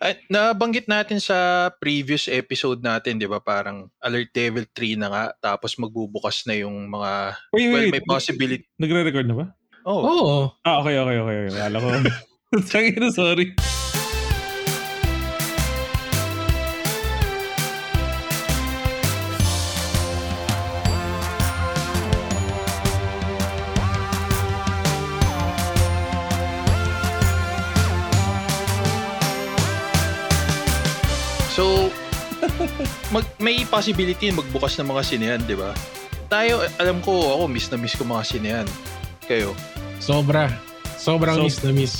At nabanggit natin sa previous episode natin, 'di ba? Parang alert level 3 na nga tapos magbubukas na yung mga Wait, well, wait. may possibility. Nagre-record na ba? Oh, Oo. Ah, okay, okay, okay. okay. Kala ko. Tangina, sorry. Possibility magbukas ng mga sinehan, di ba? Tayo, alam ko, ako, miss na miss ko mga sinehan. Kayo. Sobra. Sobrang So- miss na miss.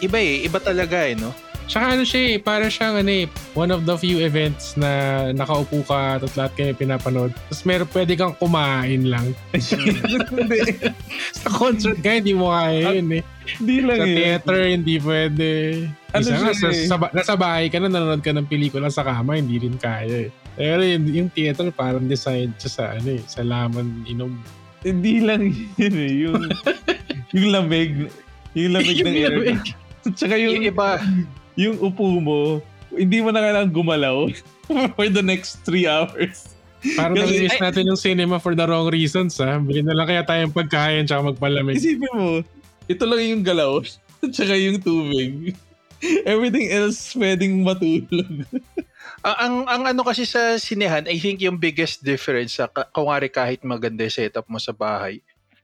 Iba eh, iba talaga eh, no? Tsaka ano siya eh, para siyang ano eh, one of the few events na nakaupo ka at lahat kayo pinapanood. Tapos meron pwede kang kumain lang. Hindi. Sa concert ka, hindi mo kaya yun eh. Hindi lang Sa yun. theater, hindi pwede. Ano Isa nga, sa, eh? sa, nasa bahay ka na, nanonood ka ng pelikula sa kama, hindi rin kaya eh. Pero yung, yung theater parang designed siya sa ano eh, sa laman inom. Hindi lang yun eh. Yung, yung lamig. Yung lamig ng Yung air. lamig. Tsaka yung, Yung iba, yung upo mo, hindi mo na kailangan gumalaw for the next three hours. Parang Kasi- namiss natin yung cinema for the wrong reasons ha. Bili na lang kaya tayong pagkain tsaka magpalamig. Isipin mo, ito lang yung galaw, tsaka yung tubig. Everything else pwedeng matulog. Ang, ang, ang ano kasi sa sinehan, I think yung biggest difference sa kung kahit maganda yung setup mo sa bahay.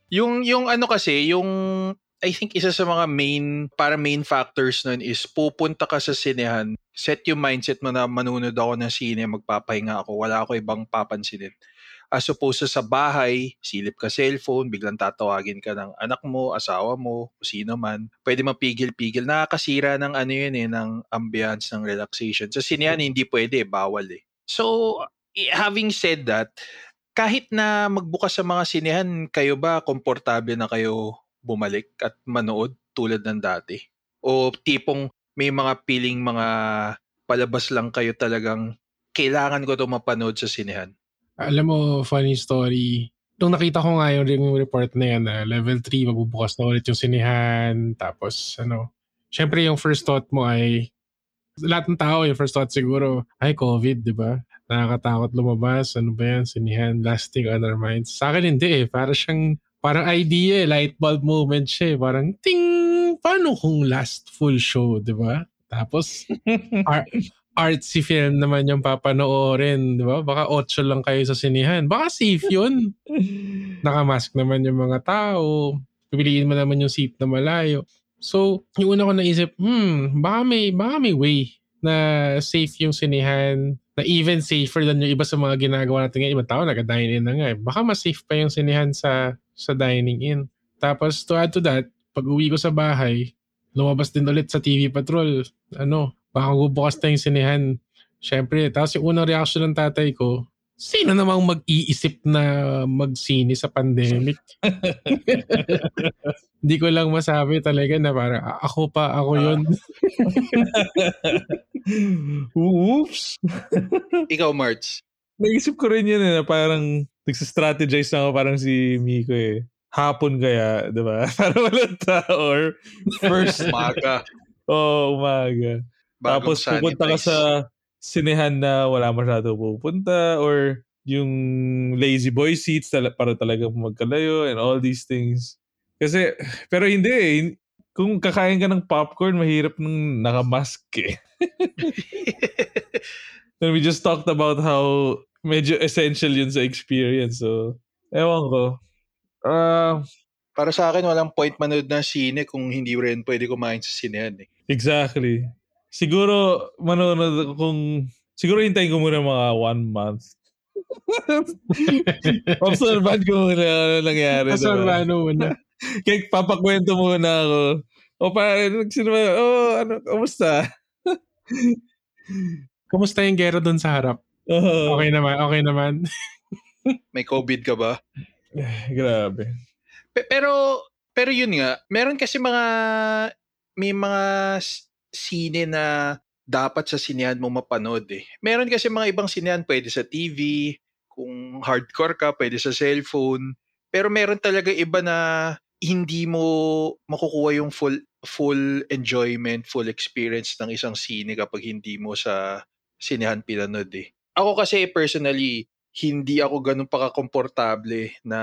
Yung yung ano kasi, yung I think isa sa mga main para main factors nun is pupunta ka sa sinehan, set yung mindset mo na manunod ako ng sine, magpapahinga ako, wala ako ibang papansinin. As opposed sa bahay, silip ka cellphone, biglang tatawagin ka ng anak mo, asawa mo, o sino man. Pwede mapigil-pigil. Nakakasira ng ano yun eh, ng ambience, ng relaxation. Sa sinehan, hindi pwede, bawal eh. So, having said that, kahit na magbukas sa mga sinehan, kayo ba komportable na kayo bumalik at manood tulad ng dati? O tipong may mga piling mga palabas lang kayo talagang kailangan ko to mapanood sa sinehan? Alam mo, funny story. Nung nakita ko nga yung, report na yan na level 3, magbubukas na ulit yung sinihan. Tapos ano, syempre yung first thought mo ay, lahat ng tao yung first thought siguro, ay COVID, di ba? Nakakatakot lumabas, ano ba yan, sinihan, lasting on our minds. Sa akin hindi eh, para siyang, parang idea eh, light bulb moment siya eh. Parang, ting, paano kung last full show, di ba? Tapos, artsy film naman yung papanoorin, di ba? Baka 8 lang kayo sa sinihan. Baka safe yun. Nakamask naman yung mga tao. Pipiliin mo naman yung seat na malayo. So, yung una ko naisip, hmm, baka may, baka may way na safe yung sinihan, na even safer than yung iba sa mga ginagawa natin ngayon. Ibang tao, nag-dine in na nga eh. Baka mas safe pa yung sinihan sa, sa dining in. Tapos, to add to that, pag uwi ko sa bahay, lumabas din ulit sa TV Patrol. Ano, baka bubukas na yung sinihan. Siyempre, tapos yung unang reaction ng tatay ko, sino namang mag-iisip na magsini sa pandemic? Hindi ko lang masabi talaga na parang "A- ako pa, ako yun. Oops! Ikaw, Marts. Naisip ko rin yun eh, na parang nagsistrategize na ako parang si Miko eh. Hapon kaya, di ba? Para walang tao or first, Umaga. oh, umaga. Bagong Tapos pupunta ka sa sinehan na wala masyado pupunta or yung lazy boy seats tala- para talaga magkalayo and all these things. Kasi, pero hindi eh. Kung kakain ka ng popcorn, mahirap nung nakamask eh. And we just talked about how medyo essential yun sa experience. So, ewan ko. Ah, Para sa akin, walang point manood ng sine kung hindi rin pwede kumain sa sinehan eh. exactly. Siguro, manonood ako kung... Siguro hintayin ko muna mga one month. Observan ko muna ano nangyari. Diba? ano muna. Kaya papakwento muna ako. O pare, nagsinama, oh, ano, kamusta? Kamusta yung gera doon sa harap? Oh, Okay naman, okay naman. May COVID ka ba? Grabe. Pe- pero, pero yun nga, meron kasi mga, may mga sine na dapat sa sinehan mo mapanood eh. Meron kasi mga ibang sinehan pwede sa TV, kung hardcore ka, pwede sa cellphone. Pero meron talaga iba na hindi mo makukuha yung full full enjoyment, full experience ng isang sine kapag hindi mo sa sinehan pinanood eh. Ako kasi personally, hindi ako ganun pakakomportable na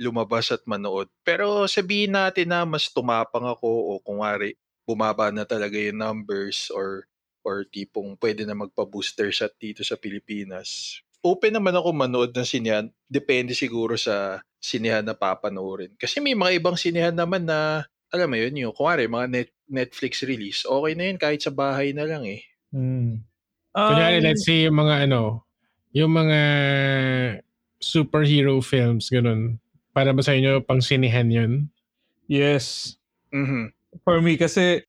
lumabas at manood. Pero sabihin natin na mas tumapang ako o kung wari, bumaba na talaga yung numbers or or tipong pwede na magpa-booster shot dito sa Pilipinas. Open naman ako manood ng sinehan. Depende siguro sa sinehan na papanoorin. Kasi may mga ibang sinehan naman na, alam mo yun, yung kumari, mga net, Netflix release, okay na yun kahit sa bahay na lang eh. Hmm. Kunyari, Um, let's say yung mga ano, yung mga superhero films, ganun. Para ba sa inyo, pang sinihan yun? yes. Mhm. For me, kasi,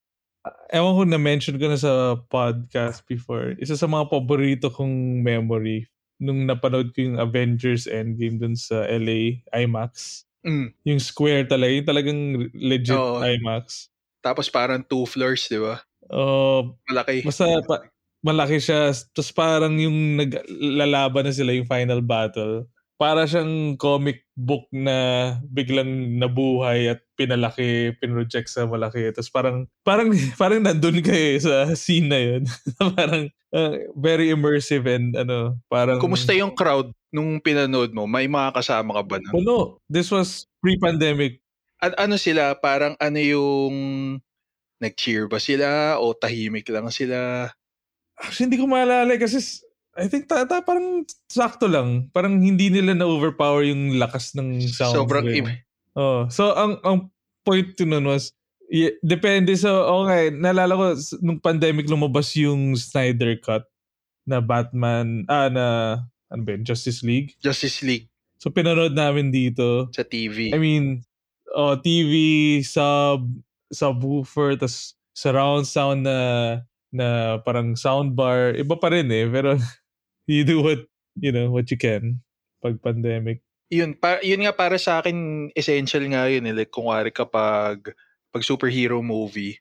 ewan ko na-mention ko na sa podcast before, isa sa mga paborito kong memory nung napanood ko yung Avengers Endgame dun sa LA IMAX. Mm. Yung square talaga, yung talagang legit Oo. IMAX. Tapos parang two floors, di ba? Oh, Malaki. basta pa, malaki siya. Tapos parang yung naglalaban na sila yung final battle. Para siyang comic book na biglang nabuhay at pinalaki, pinroject sa malaki. Tapos parang, parang, parang nandun ka eh sa scene na yun. parang uh, very immersive and ano, parang... Kumusta yung crowd nung pinanood mo? May mga kasama ka ba nun? Puno. This was pre-pandemic. At ano sila, parang ano yung nag-cheer ba sila o tahimik lang sila? Actually, hindi ko maalala eh, kasi I think ta, ta, parang sakto lang. Parang hindi nila na-overpower yung lakas ng sound. Sobrang eh. im- Oh, so ang ang point ko nun was y- depende sa okay, naalala ko s- nung pandemic lumabas yung Snyder Cut na Batman ah na ano ba yun, Justice League. Justice League So pinanood namin dito. sa TV. I mean, oh, TV, sub, subwoofer, tas surround sound na na parang soundbar. Iba pa rin eh, pero you do what, you know, what you can pag pandemic. yun, pa, yun nga para sa akin, essential nga yun. Eh. Like, kung wari kapag pag superhero movie,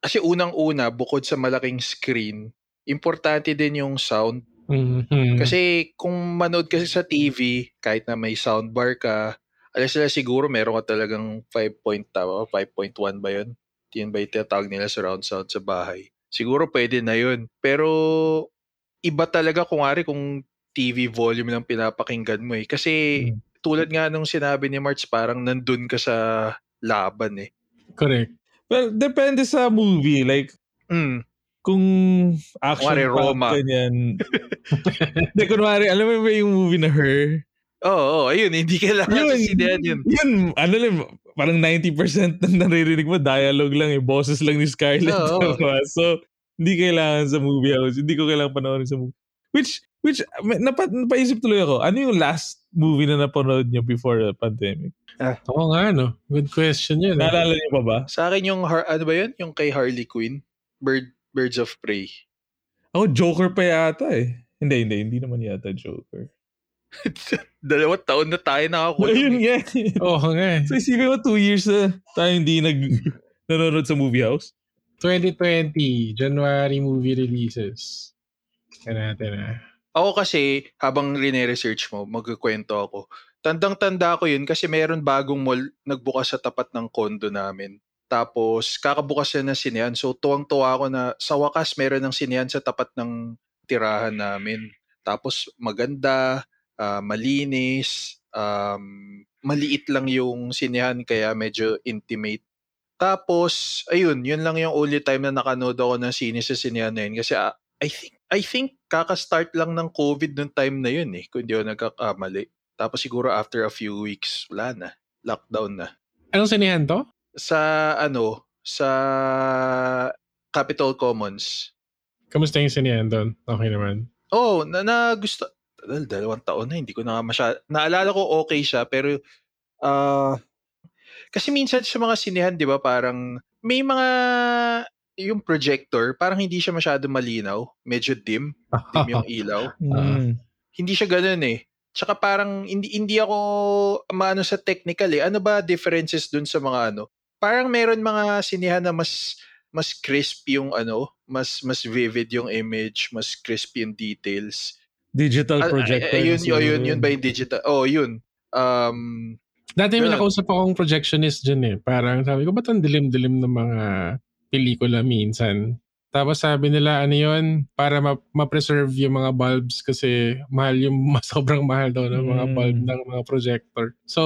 kasi unang-una, bukod sa malaking screen, importante din yung sound. Mhm. Kasi kung manood kasi sa TV, kahit na may soundbar ka, alas sila siguro meron ka talagang 5 point, tama, ba? 5.1 ba yun? Yun ba yung tinatawag nila surround sound sa bahay? Siguro pwede na yun. Pero iba talaga kung ari kung TV volume lang pinapakinggan mo eh. Kasi Mm. tulad nga nung sinabi ni March, parang nandun ka sa laban eh. Correct. Well, depende sa movie. Like, Mm. kung action Kunwari, Roma. ganyan. Hindi, kunwari, alam mo ba yung movie na Her? Oo, oh, ayun, hindi kailangan Yun, sa sinehan yun. Yun, ano lang, parang 90% ng naririnig mo, dialogue lang eh, boses lang ni Scarlett. Oo. diba? so, hindi kailangan sa movie house. Hindi ko kailangan panoorin sa movie. Which, which, may- napa, napaisip tuloy ako, ano yung last movie na napanood nyo before the pandemic? Oo nga, no? Good question yun. eh. Naalala niyo pa ba? Sa akin yung, Har- ano ba yun? Yung kay Harley Quinn. Bird, Birds of Prey. Ako, Joker pa yata eh. Hindi, hindi, hindi naman yata Joker. Dalawang taon na tayo nakakulong. Ayun eh. nga. Oo nga eh. so, isipin mo, two years na tayo hindi nag nanonood sa movie house. 2020, January movie releases. Kaya natin ah. Ako kasi, habang rine-research mo, magkukwento ako. Tandang-tanda ko yun kasi meron bagong mall nagbukas sa tapat ng kondo namin. Tapos, kakabukas na ng sinehan. So, tuwang-tuwa ako na sa wakas meron ng sinehan sa tapat ng tirahan namin. Tapos, maganda, ah, malinis, um, maliit lang yung sinehan kaya medyo intimate. Tapos, ayun, yun lang yung only time na nakanood ako ng sine sa sinehan na yun. Kasi ah, I think, I think kaka-start lang ng COVID nung time na yun eh, kung hindi ako nagkakamali. Tapos siguro after a few weeks, wala na. Lockdown na. Anong sinihan to? Sa ano, sa Capitol Commons. Kamusta yung sinihan doon? Okay naman. Oh, na, na gusto, dal, dalawang taon na, hindi ko na masya, naalala ko okay siya, pero, ah, kasi minsan sa mga sinehan, di ba, parang, may mga, yung projector, parang hindi siya masyado malinaw, medyo dim, dim yung ilaw. Mm. hindi siya ganun eh. Tsaka parang hindi hindi ako maano sa technical eh. Ano ba differences dun sa mga ano? Parang meron mga sinihan na mas mas crisp yung ano, mas mas vivid yung image, mas crisp yung details. Digital Ah, projector. ay- ayun, yun, yun, yun ba yung digital? Oh, yun. Um, Dati may nakausap akong projectionist dyan eh. Parang sabi ko, ba't ang dilim-dilim ng mga pelikula minsan? Tapos sabi nila, ano yun, para ma- ma-preserve yung mga bulbs kasi mahal yung, sobrang mahal daw ng mga Mm. bulb ng mga projector. So,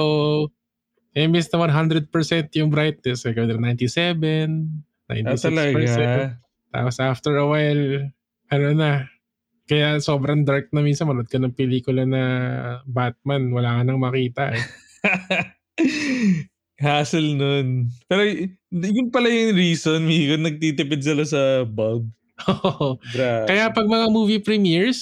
imbis na 100% yung brightness, like 97, Ah, 96%. talaga. Tapos after a while, ano na, kaya sobrang dark na minsan manood ka ng pelikula na Batman, wala ka nang makita eh. Hassle nun. Pero yun pala yung reason, Migo, nagtitipid sila sa bulb. Kaya pag mga movie premieres,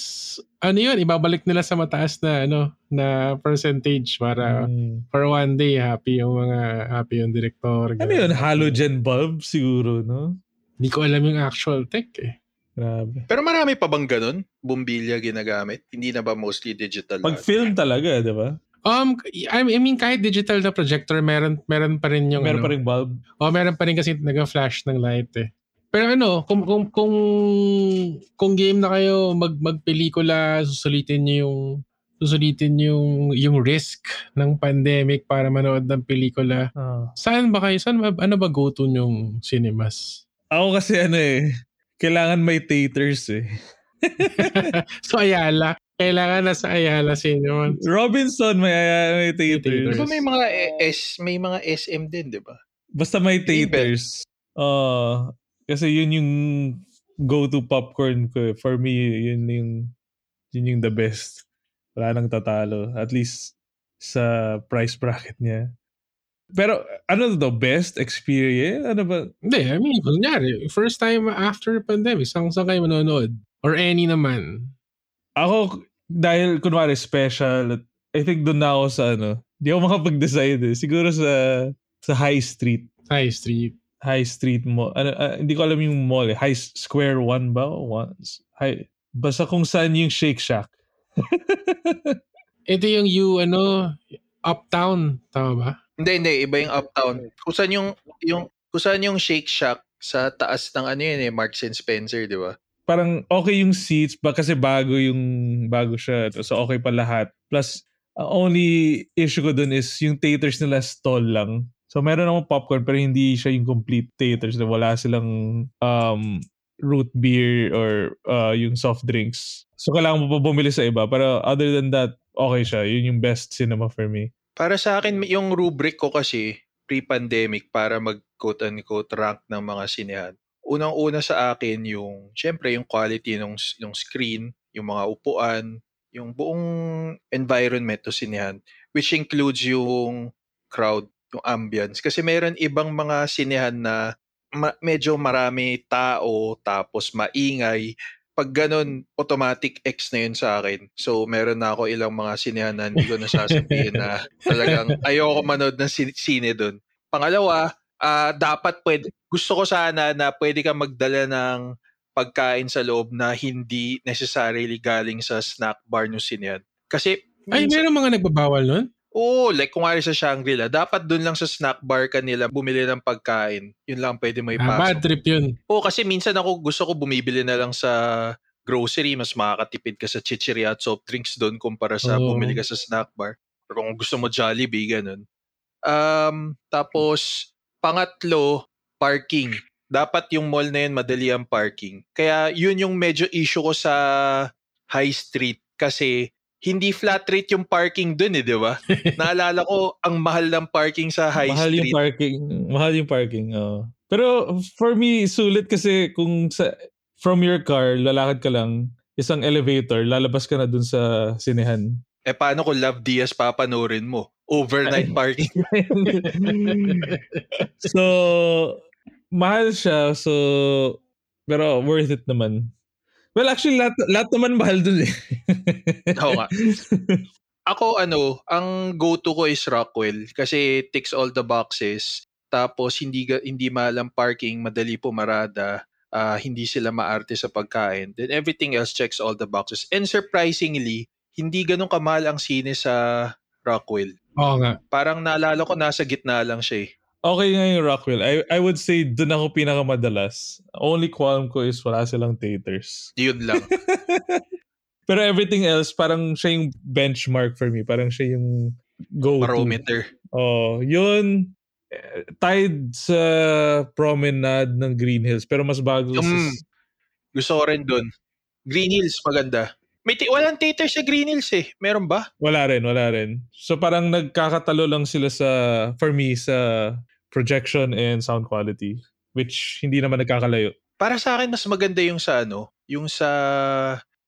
ano yun, ibabalik nila sa mataas na ano na percentage para Mm. for one day happy yung mga happy yung director. Ano yun? Halogen bulb siguro, no? Hindi ko alam yung actual tech eh. Grabe. Pero marami pa bang ganun? Bumbilya ginagamit? Hindi na ba mostly digital? Pag film talaga, di ba? Um, I mean, kahit digital na projector, meron, meron pa rin yung Meron ano. pa rin bulb. Oh, meron pa rin kasi nag-flash ng light eh. Pero ano, kung kung kung kung game na kayo mag magpelikula, susulitin niyo yung susulitin yung yung risk ng pandemic para manood ng pelikula. Ah. Saan ba kayo? Saan ba, ano ba go-to yung cinemas? Ako kasi ano eh, kailangan may theaters eh. so Ayala, kailangan nasa Ayala Cinemas. Robinson may, may theaters. theaters. Di ba may mga S, may mga SM din, di ba? Basta may Even. theaters. Uh, kasi yun yung go-to popcorn ko. eh. For me, yun yung, yun yung the best. Wala nang tatalo. At least sa price bracket niya. Pero ano to, best experience? Ano ba? Hindi, I mean, kunyari, first time after pandemic, saan, saan kayo manonood? Or any naman? Ako, dahil kunwari special, I think doon na ako sa ano, di ako makapag-decide eh. Siguro sa sa High Street. High Street. High Street Mall. Ano, ah, hindi ko alam yung mall eh. High Square One ba? One, high, basta kung saan yung Shake Shack. Ito yung you, ano, Uptown. Tama ba? Hindi, hindi. Iba yung uptown. Kung saan yung, yung, kung saan yung Shake Shack sa taas ng ano yun eh, Marks and Spencer, di ba? Parang okay yung seats ba kasi bago yung bago siya. So okay pa lahat. Plus, ang only issue ko dun is yung theaters nila stall lang. So meron akong popcorn pero hindi siya yung complete theaters na wala silang um, root beer or uh, yung soft drinks. So kailangan mo pa bumili sa iba. Pero other than that, okay siya. Yun yung best cinema for me. Para sa akin, yung rubric ko kasi, pre-pandemic, para mag-quote-unquote rank ng mga sinehan. Unang-una sa akin yung, syempre, yung quality ng, ng screen, yung mga upuan, yung buong environment to sinehan, which includes yung crowd, yung ambience. Kasi meron ibang mga sinehan na ma- medyo marami tao, tapos maingay, pag ganun, automatic X na yun sa akin. So, meron na ako ilang mga sinehan na hindi ko nasasabihin na talagang ayoko manood ng sin- sine doon. Pangalawa, ah, dapat pwede, gusto ko sana na pwede ka magdala ng pagkain sa loob na hindi necessarily galing sa snack bar ng sinehan. Kasi, Ay, minsan- meron mga nagbabawal nun? Oo, like kung nga sa Shangri-La, dapat doon lang sa snack bar kanila bumili ng pagkain. Yun lang pwede mo Ah, bad ipasok. trip yun. Oo, kasi minsan ako gusto ko bumibili na lang sa grocery, mas makakatipid ka sa chichirya at soft drinks doon kumpara sa Oo. bumili ka sa snack bar. Pero kung gusto mo Jollibee, ganun. Um, tapos, pangatlo, parking. Dapat yung mall na yun, madali ang parking. Kaya yun yung medyo issue ko sa high street kasi hindi flat rate yung parking dun eh, di ba? Naalala ko, ang mahal ng parking sa high mahal yung street. parking. Mahal yung parking. oo. Pero for me, sulit kasi kung sa from your car, lalakad ka lang, isang elevator, lalabas ka na dun sa sinehan. Eh paano kung Love Diaz papanoorin mo? Overnight parking. so, mahal siya. So, pero worth it naman. Well, actually, lahat, lahat naman mahal dun eh. Oo nga. Ako ano, ang go-to ko is Rockwell kasi ticks all the boxes. Tapos hindi ga- hindi mahal ang parking, madali pumarada, ah, hindi sila maarte sa pagkain. Then everything else checks all the boxes. And surprisingly, hindi ganun kamahal ang sine sa Rockwell. Oo nga. Parang naalala ko nasa gitna lang siya eh. okay nga yung Rockwell. I, I would say dun ako pinakamadalas. Only qualm ko is wala silang theaters. Yun lang. Pero everything else, parang siya yung benchmark for me. Parang siya yung go barometer. Oh, yun eh, tied sa promenade ng Green Hills pero mas bago Yung, sa gusto ko rin dun. Green Hills, maganda. May ti- walang theater sa Green Hills eh. Meron ba? Wala rin, wala rin. So parang nagkakatalo lang sila sa, for me, sa projection and sound quality. Which hindi naman nagkakalayo. Para sa akin, mas maganda yung sa ano, yung sa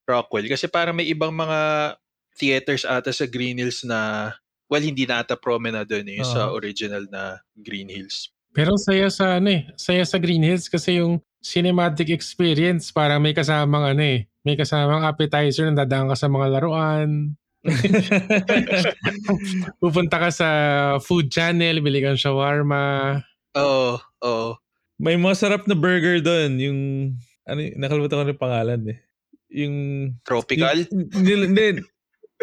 Rockwell. Kasi parang may ibang mga theaters ata sa Green Hills na, well, hindi na ata promenade doon eh, yung sa original na Green Hills. Pero saya sa ano eh, saya sa Green Hills kasi yung cinematic experience parang may kasamang ano eh, may kasamang appetizer na dadaan ka sa mga laruan. Pupunta ka sa food channel, bili kang shawarma. Oo, oo. May masarap na burger doon. Yung, ano, nakalimutan ko na yung pangalan eh. Yung, Tropical. hindi,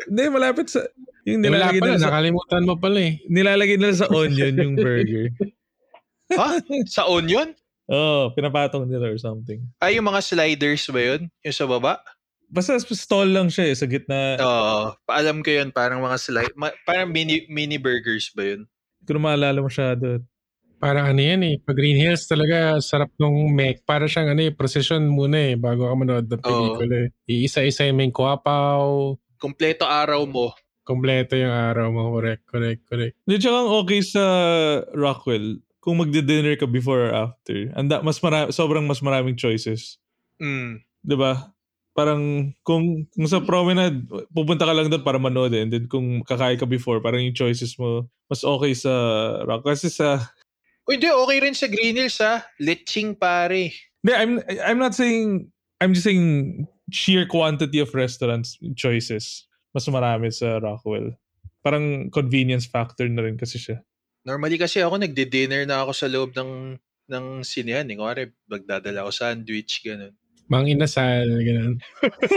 hindi, malapit sa, yung nilalagay nila sa, nakalimutan mo pala eh. nilalagay nila sa onion yung burger. ha? Sa Onion? Oh, pinapatong nila or something. Ay, yung mga sliders ba yun? Yung sa baba? Basta stall lang siya eh, sa gitna. Oo. paalam ko yun. Parang mga slide. Ma- parang mini, mini burgers ba yun? Hindi ko na maalala masyado. Parang ano yan eh, pag Green Hills talaga sarap nung mek. Para siyang ano eh, procession muna eh, bago ka manood ng pelikula eh. Iisa-isa yung may kwapaw, Kompleto araw mo. kompleto yung araw mo. Correct, correct, correct. Hindi, tsaka ang okay sa Rockwell, kung magdi-dinner ka before or after, anda, mas mara- sobrang mas maraming choices. Mm. 'di ba? Parang kung, kung sa promenade, pupunta ka lang doon para manood eh. And then kung kakain ka before, parang yung choices mo, mas okay sa rock. Kasi sa... O hindi, okay rin sa Green Hills ha. Leching pare. Hindi, I'm, I'm not saying... I'm just saying sheer quantity of restaurants choices. Mas marami sa Rockwell. Parang convenience factor na rin kasi siya. Normally kasi ako nagde-dinner na ako sa loob ng ng sinehan. Eh. Kunwari, magdadala ako sandwich, ganun. Mang inasal, ganun.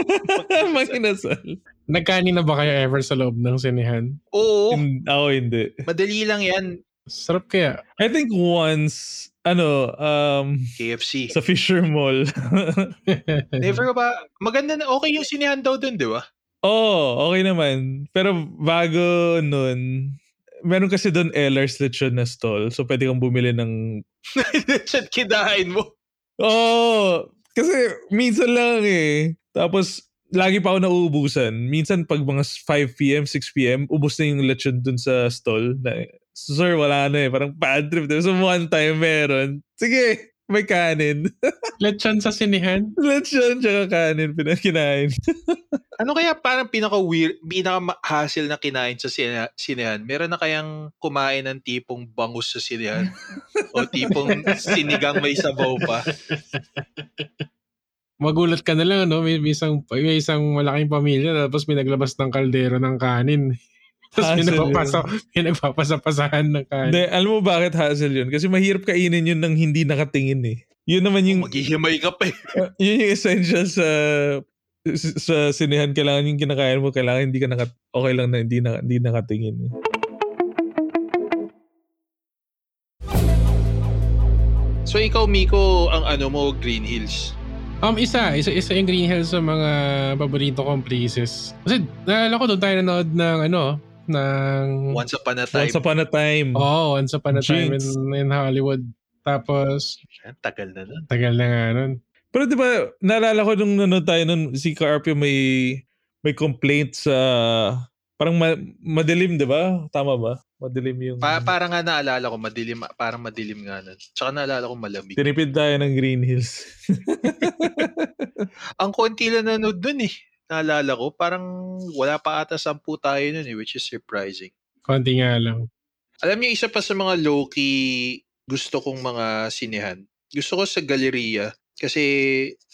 Makinasal. Nagkanin na ba kayo ever sa loob ng sinehan? Oo, Hin- Ako hindi. madali lang yan. Sarap kaya. I think once, ano, um, KFC. sa Fisher Mall. Never ka ba? Maganda na, okay yung sinehan daw dun, di ba? Oo, oh, okay naman. Pero bago nun, meron kasi doon Eller's Lechon na stall. So pwede kang bumili ng... Lechon kidain mo. Oo! Oh, kasi minsan lang eh. Tapos lagi pa ako nauubusan. Minsan pag mga 5pm, 6pm, ubos na yung lechon dun sa stall. Na, Sir, wala na eh. Parang bad trip. So one time meron. Sige, may kanin. Lechon sa sinehan? lechon tsaka kanin pinakinain. Ano kaya parang pinaka-weird, pinaka-hassle na kinain sa sinehan? Meron na kayang kumain ng tipong bangus sa sinehan? o tipong sinigang may sabaw pa? Magulat ka na lang, no? May, may isang, may isang malaking pamilya tapos may naglabas ng kaldero ng kanin. Tapos may, nagpapasa, may nagpapasapasahan ng kanin. Hindi, alam mo bakit hassle yun? Kasi mahirap kainin yun ng hindi nakatingin eh. Yun naman yung, Maghihimay ka pa eh. uh, yun yung essential sa sa sinehan. Kailangan yung kinakain mo, kailangan hindi ka naka, okay lang na hindi, na, hindi nakatingin eh. So ikaw, Miko, ang ano mo, Green Hills. Um, isa, isa, isa yung Green Hills sa mga paborito kong places. Kasi naalala ko doon tayo nanood ng ano, ng... Once upon a time. Once upon a time. Oo, Once Upon a Time in, Jinx. in Hollywood. Tapos, Tagal na nun. tagal na nga nun. Pero di ba, naalala ko nung nanood tayo nun, si Carpio may may complaint sa parang ma- madilim, di ba? Tama ba? Madilim yung... Pa- parang nga naalala ko, madilim, parang madilim nga nun. Tsaka naalala ko malamig. Tinipid tayo ng Green Hills. Ang konti lang nanood dun eh. Naalala ko, parang wala pa ata sampu tayo nun eh, which is surprising. Konti nga lang. Alam niyo, isa pa sa mga low-key gusto kong mga sinehan. Gusto ko sa galeria kasi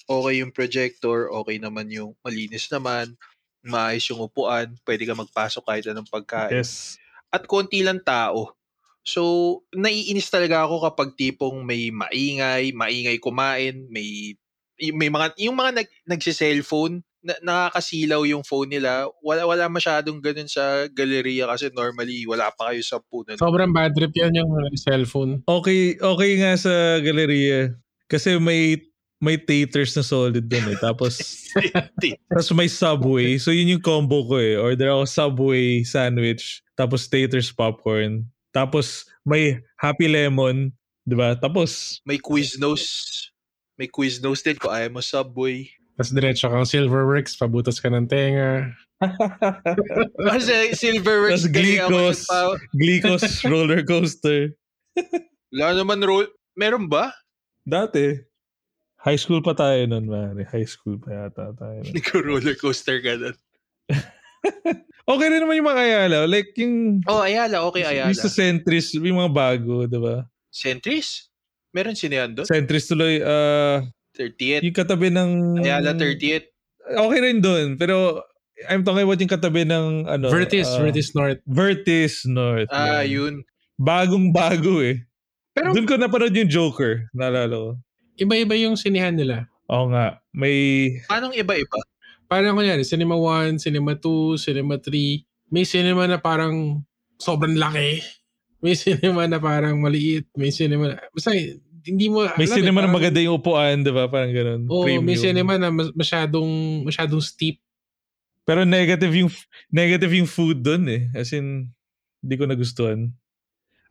okay yung projector, okay naman yung malinis naman, maayos yung upuan, pwede ka magpasok kahit anong pagkain. yes. At konti lang tao. So, naiinis talaga ako kapag tipong may maingay, maingay kumain, may may mga yung mga nag nagse-cellphone na, nakakasilaw yung phone nila. Wala wala masyadong ganun sa galeria kasi normally wala pa kayo sa punan. Sobrang bad trip yan yung cellphone. Okay, okay nga sa galeria. Kasi may may taters na solid dun eh. Tapos, tapos may Subway. So yun yung combo ko eh. Order ako Subway sandwich, tapos taters popcorn. Tapos may Happy Lemon, 'di ba? Tapos May Quiznos. May Quiznos din kung ayaw mo Subway. Tapos diretso kang Silverworks, pabutas ka ng tenga. Kasi Silverworks Tapos pa- Glicos roller coaster. Wala naman roll. Meron ba? Dati, high school pa tayo nun, man. High school pa yata tayo. nun. Nag-roller coaster ka na. Okay rin naman yung mga Ayala. Like yung... Oh, Ayala. Okay, Ayala. Yung sa Centris, yung mga bago, di ba? Centris? Meron sinihan doon? Centris tuloy, uh, 30th. yung katabi ng... Ayala 30th. Okay rin doon, pero I'm talking about yung katabi ng ano... Vertis, uh, Vertis North. Vertis North. Ah, yun. yun. Bagong bago eh. Pero Doon ko napanood yung Joker, naalala ko. Iba-iba yung sinihan nila. Oo nga, may... anong iba-iba? Parang kunyari, Cinema 1, Cinema 2, Cinema 3. May cinema na parang sobrang laki. May cinema na parang maliit. May cinema na... Basta hindi mo... May alam eh, cinema na parang- maganda yung upuan, di ba? Parang ganun. Oo, may Premium. cinema na mas- masyadong, masyadong steep. Pero negative yung negative yung food doon eh. As in, hindi ko nagustuhan.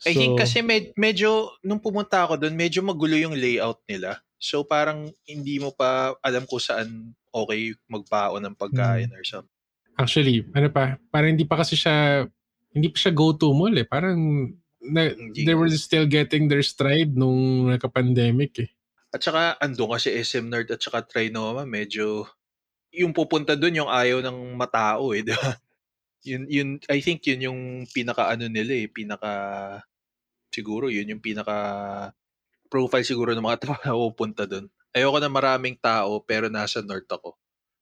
I think kasi med- medyo, nung pumunta ako doon, medyo magulo yung layout nila. So parang hindi mo pa alam kung saan okay magbaon ng pagkain or something. Actually, ano pa, parang hindi pa kasi siya, hindi pa siya go-to mall eh. Parang na, they were still getting their stride nung nagka-pandemic eh. At saka andun kasi SM Nerd at saka Trinoma, medyo yung pupunta doon yung ayaw ng matao eh, di ba? Yun, yun, I think yun yung pinaka ano nila eh, pinaka siguro yun yung pinaka profile siguro ng mga tao na pupunta doon. Ayoko na maraming tao pero nasa north ako.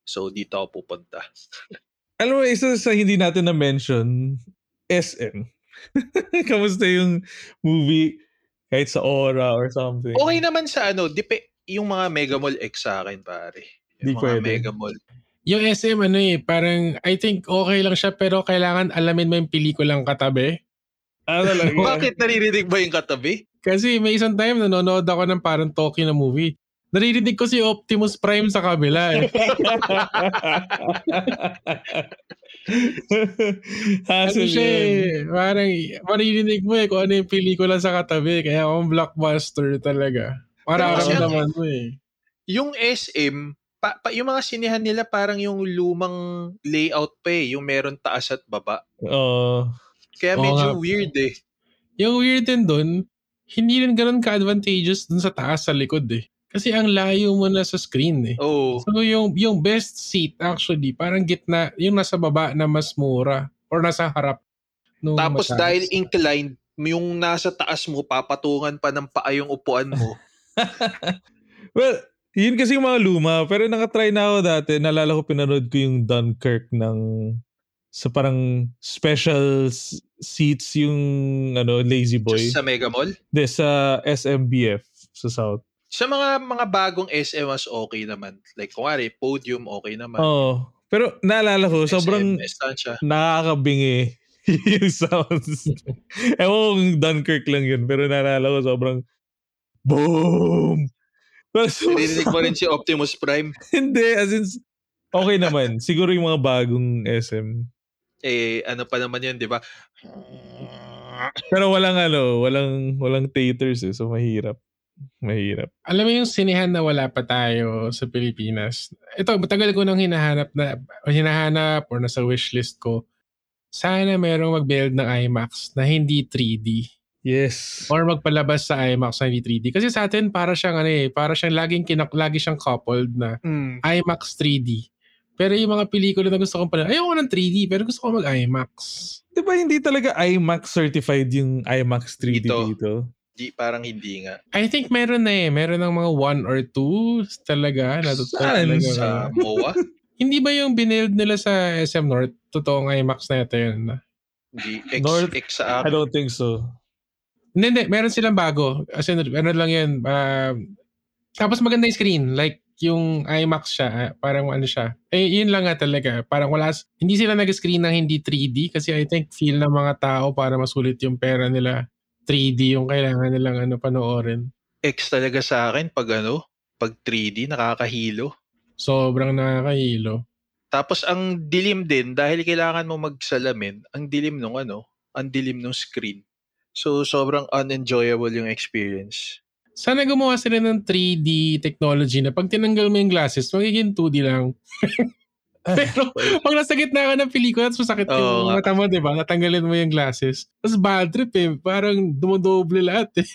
So dito ako pupunta. Alam mo, isa sa hindi natin na-mention, SM. Kamusta yung movie kahit sa Aura or something? Okay naman sa ano, dipe, yung mga Mega Mall X sa akin pare. Di Yung mga pwede. Mega Mall. Yung SM ano eh, parang I think okay lang siya pero kailangan alamin mo yung pelikulang katabi. Ah, talaga? Bakit naririnig ba yung katabi? Kasi may isang time nanonood ako ng parang Tokyo na movie. Naririnig ko si Optimus Prime sa kabila eh. Hassle Ano siya yun. eh, parang maririnig mo eh kung ano yung pelikula sa katabi. Kaya akong blockbuster talaga. Para naman mo eh. Yung SM, pa, pa, yung mga sinihan nila parang yung lumang layout pa eh. Yung meron taas at baba. Oo. Kaya Oo medyo nga. weird eh. Yung weird din dun, hindi rin ganun ka-advantageous dun sa taas sa likod eh. Kasi ang layo mo na sa screen eh. Oo. So yung, yung best seat actually, parang gitna, yung nasa baba na mas mura or nasa harap. nung Tapos mataas. dahil inclined, yung nasa taas mo, papatungan pa ng paa yung upuan mo. Well, yun kasi yung mga luma. Pero nakatry na ako dati. Nalala ko pinanood ko yung Dunkirk ng sa parang special seats yung ano Lazy Boy. Just sa Mega Mall. De, sa SMBF sa South. Sa mga mga bagong SM mas okay naman. Like, kunwari, podium, okay naman. Oo. Pero naalala ko, SM, sobrang nakakabingi yung sounds. Ewan kung Dunkirk lang yun. Pero naalala ko sobrang boom! Pero so- Narinig mo rin si Optimus Prime. Hindi, as in, okay naman. Siguro yung mga bagong SM. Eh, ano pa naman yun, di ba? Pero walang ano, walang walang taters eh. So mahirap. Mahirap. Alam mo yung sinihan na wala pa tayo sa Pilipinas. Ito, matagal ko nang hinahanap na, o hinahanap or nasa wishlist ko. Sana merong mag-build ng IMAX na hindi 3D. Yes. Or magpalabas sa IMAX na hindi 3D. Kasi sa atin, para siyang ano eh, para siyang laging kinak, lagi siyang coupled na Mm. IMAX 3D. Pero yung mga pelikula na gusto kong pala, ayoko ng 3D, pero gusto ko mag-IMAX. Di ba hindi talaga IMAX certified yung IMAX 3D Dito. dito? Di, parang hindi nga. I think meron na eh. Meron ng mga one or two talaga. Na Saan? talaga. Sa MOA? Hindi ba yung binild nila sa SM North? Totoong IMAX na ito yun. Hindi. X, North- X sa I don't think so. Hindi, hindi. Meron silang bago. As in, ano lang yun. um, tapos maganda yung screen. Like, yung IMAX siya. ah, Parang ano siya. Eh, yun lang nga talaga. Parang wala, hindi sila nag-screen ng hindi 3D kasi I think feel ng mga tao para masulit yung pera nila. 3D yung kailangan nilang ano panoorin. X talaga sa akin pag ano, pag 3D, nakakahilo. Sobrang nakakahilo. Tapos ang dilim din dahil kailangan mo magsalamin, ang dilim nung ano, ang dilim nung screen. So sobrang unenjoyable yung experience. Sana gumawa sila ng 3D technology na pag tinanggal mo yung glasses, magiging 2D lang. Pero pag nasa gitna ka ng pelikula at masakit Oo yung mata mo, di ba? Natanggalin mo yung glasses. Tapos bad trip eh. Parang dumodoble lahat eh.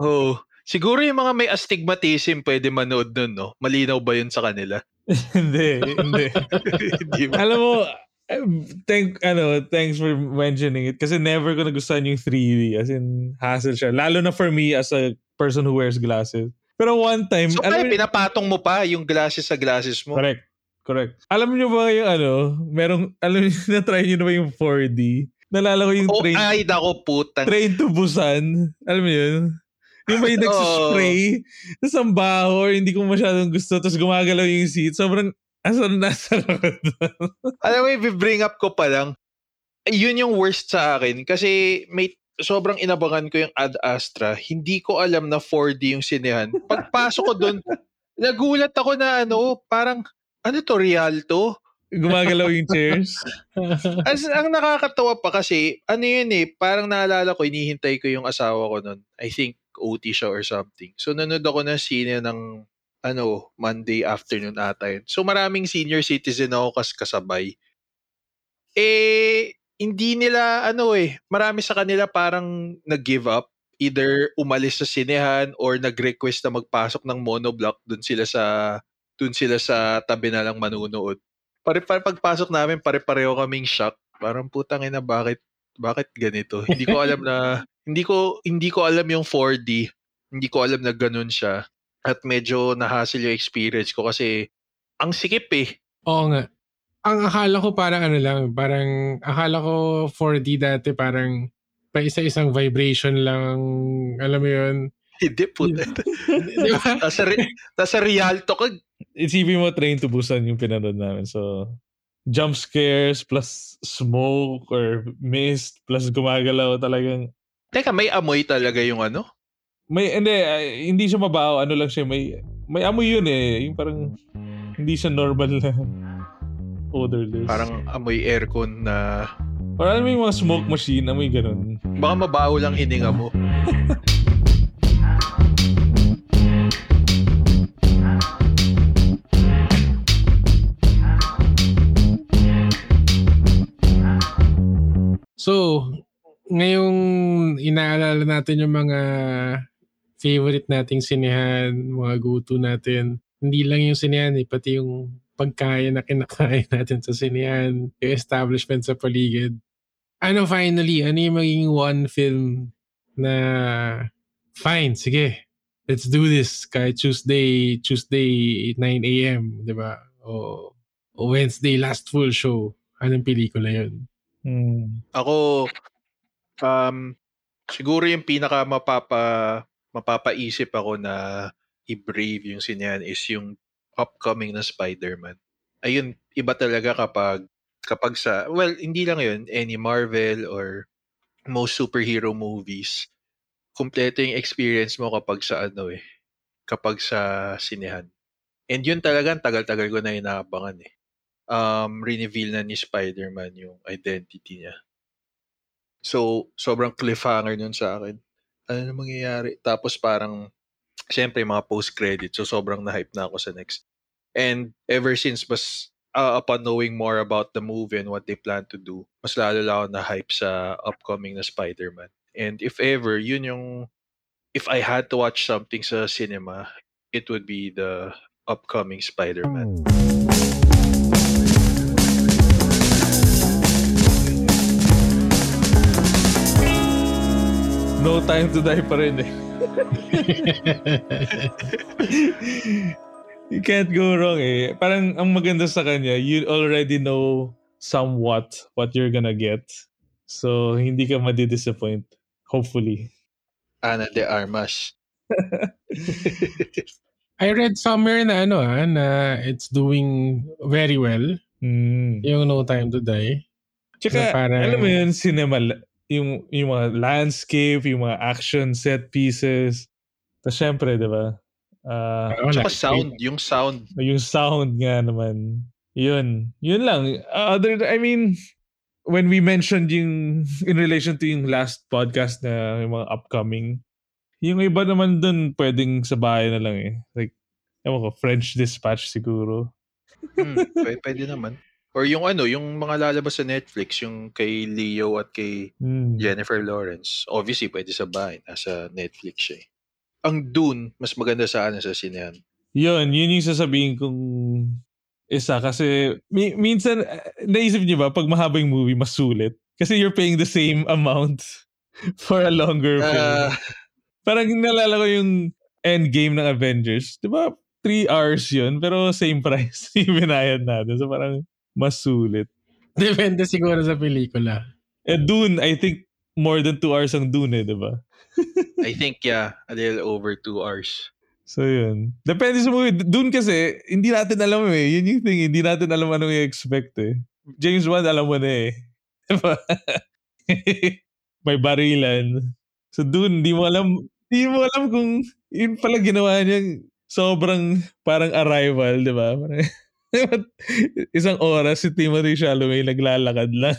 Oh, siguro yung mga may astigmatism pwede manood nun, no? Malinaw ba yun sa kanila? hindi, hindi. Di ba? Alam mo, um, thank, ano, thanks for mentioning it kasi never ko nagustuhan yung 3D as in hassle siya. Lalo na for me as a person who wears glasses. Pero one time, So alam kaya mo- pinapatong mo pa yung glasses sa glasses mo. Correct. Correct. Alam niyo ba yung ano, merong, alam niyo, na-try niyo na ba yung 4D? Nalala ko yung Oh, train, ay, dako putang. train to Busan. Alam mo yun? Yung may nagsispray, tapos ang baho, hindi ko masyadong gusto, tapos gumagalaw yung seat. Sobrang, asan nasa? Alam mo, i-bring up ko pa lang, yun yung worst sa akin kasi may sobrang inabangan ko yung Ad Astra. Hindi ko alam na 4D yung sinehan. Pagpasok ko doon, nagulat ako na ano, parang, ano to, Rialto? Gumagalaw yung chairs. As, ang nakakatawa pa kasi, ano yun eh, parang naalala ko, inihintay ko yung asawa ko nun. I think OT siya or something. So nanood ako ng sine ng ano, Monday afternoon ata yun. So maraming senior citizen ako kas kasabay. Eh, hindi nila, ano eh, marami sa kanila parang nag-give up. Either umalis sa sinehan or nag-request na magpasok ng monoblock dun sila sa dun sila sa tabi na lang manunood. Pare, pare pagpasok namin, pare-pareho kaming shock. Parang putang ina, bakit bakit ganito? Hindi ko alam na hindi ko hindi ko alam yung 4D. Hindi ko alam na ganun siya. At medyo nahassle yung experience ko kasi ang sikip eh. Oo nga. Ang akala ko parang ano lang, parang akala ko 4D dati parang pa isa-isang vibration lang, alam mo yun. Hindi. Di ba? Nasa, re- nasa Rialto ka. Isipin mo, train to Busan yung pinanood namin. So, jump scares plus smoke or mist plus gumagalaw talagang Teka, may amoy talaga yung ano? may hindi ay, hindi siya mabaho ano lang siya may may amoy yun eh yung parang hindi siya normal na odorless Parang amoy aircon na or alam mo yung mga smoke machine amoy ganun baka mabaho lang hininga mo. Inaalala natin yung mga favorite nating sinehan, mga guto natin, hindi lang yung sinehan eh, pati yung pagkain na kinakain natin sa sinehan, yung establishment sa paligid. Ano finally, ano yung magiging one film na fine, sige, let's do this kahit Tuesday, Tuesday 9 a.m., di ba? O, o Wednesday last full show. Anong pelikula yun? hmm. Ako, um, siguro yung pinaka mapapa, mapapaisip ako na i-brave yung sinehan is yung upcoming na Spider-Man. Ayun, iba talaga kapag kapag sa, well, hindi lang yun, any Marvel or most superhero movies, kumpleto yung experience mo kapag sa ano eh, kapag sa sinehan. And yun talaga, ang tagal-tagal ko na inaabangan eh. Um, reveal na ni Spider-Man yung identity niya. So, sobrang cliffhanger nun sa akin. Ano na mangyayari? Tapos parang, syempre, mga post-credit. So, sobrang na-hype na ako sa next. And ever since, mas, uh, upon knowing more about the movie and what they plan to do, mas lalo lang na-hype sa upcoming na Spider-Man. And if ever, yun yung, if I had to watch something sa cinema, it would be the upcoming Spider-Man. No time to die pa rin eh you can't go wrong eh parang ang maganda sa kanya you already know somewhat what you're gonna get so hindi ka madidisappoint hopefully Ana de Armas. I read somewhere na ano ah, na it's doing very well. mm. Yung No Time to Die. Tsaka, parang- alam mo yun, cinema, yung, yung mga landscape, yung mga action set pieces. Tapos syempre, di ba? Ah, Oh, Tsaka like, sound, yung sound. yung sound nga naman. Yun. Yun lang. Uh, Other, I mean, when we mentioned yung, in relation to yung last podcast na yung mga upcoming, yung iba naman dun pwedeng sa bahay na lang eh. Like, ewan ko, French Dispatch siguro. Hmm, pwede, pwede naman. Or yung ano, yung mga lalabas sa Netflix, yung kay Leo at kay Hmm. Jennifer Lawrence. Obviously, pwede sa bahay. Nasa Netflix siya eh. Ang Dune, mas maganda sa ano sa sinehan. Yun, yun yung sasabihin kong isa kasi mi- minsan uh, naisip niyo ba pag mahaba yung movie mas sulit kasi you're paying the same amount for a longer film. Ah, Parang nalala ko yung endgame ng Avengers. Di ba? Three hours yun, pero same price yung binayad natin. So parang mas sulit. Depende siguro sa pelikula. Eh, Dune, I think more than two hours ang Dune eh, di ba? I think, yeah, a little over two hours. So yun. Depende sa movie. Dune kasi, hindi natin alam eh. Yun yung thing, hindi natin alam anong i-expect eh. James Wan, alam mo na eh. Diba? May barilan. So Dune, di mo alam, di mo alam kung yun pala ginawa niya sobrang parang arrival, di ba? Parang, isang oras si Timothy Chalamet naglalakad lang.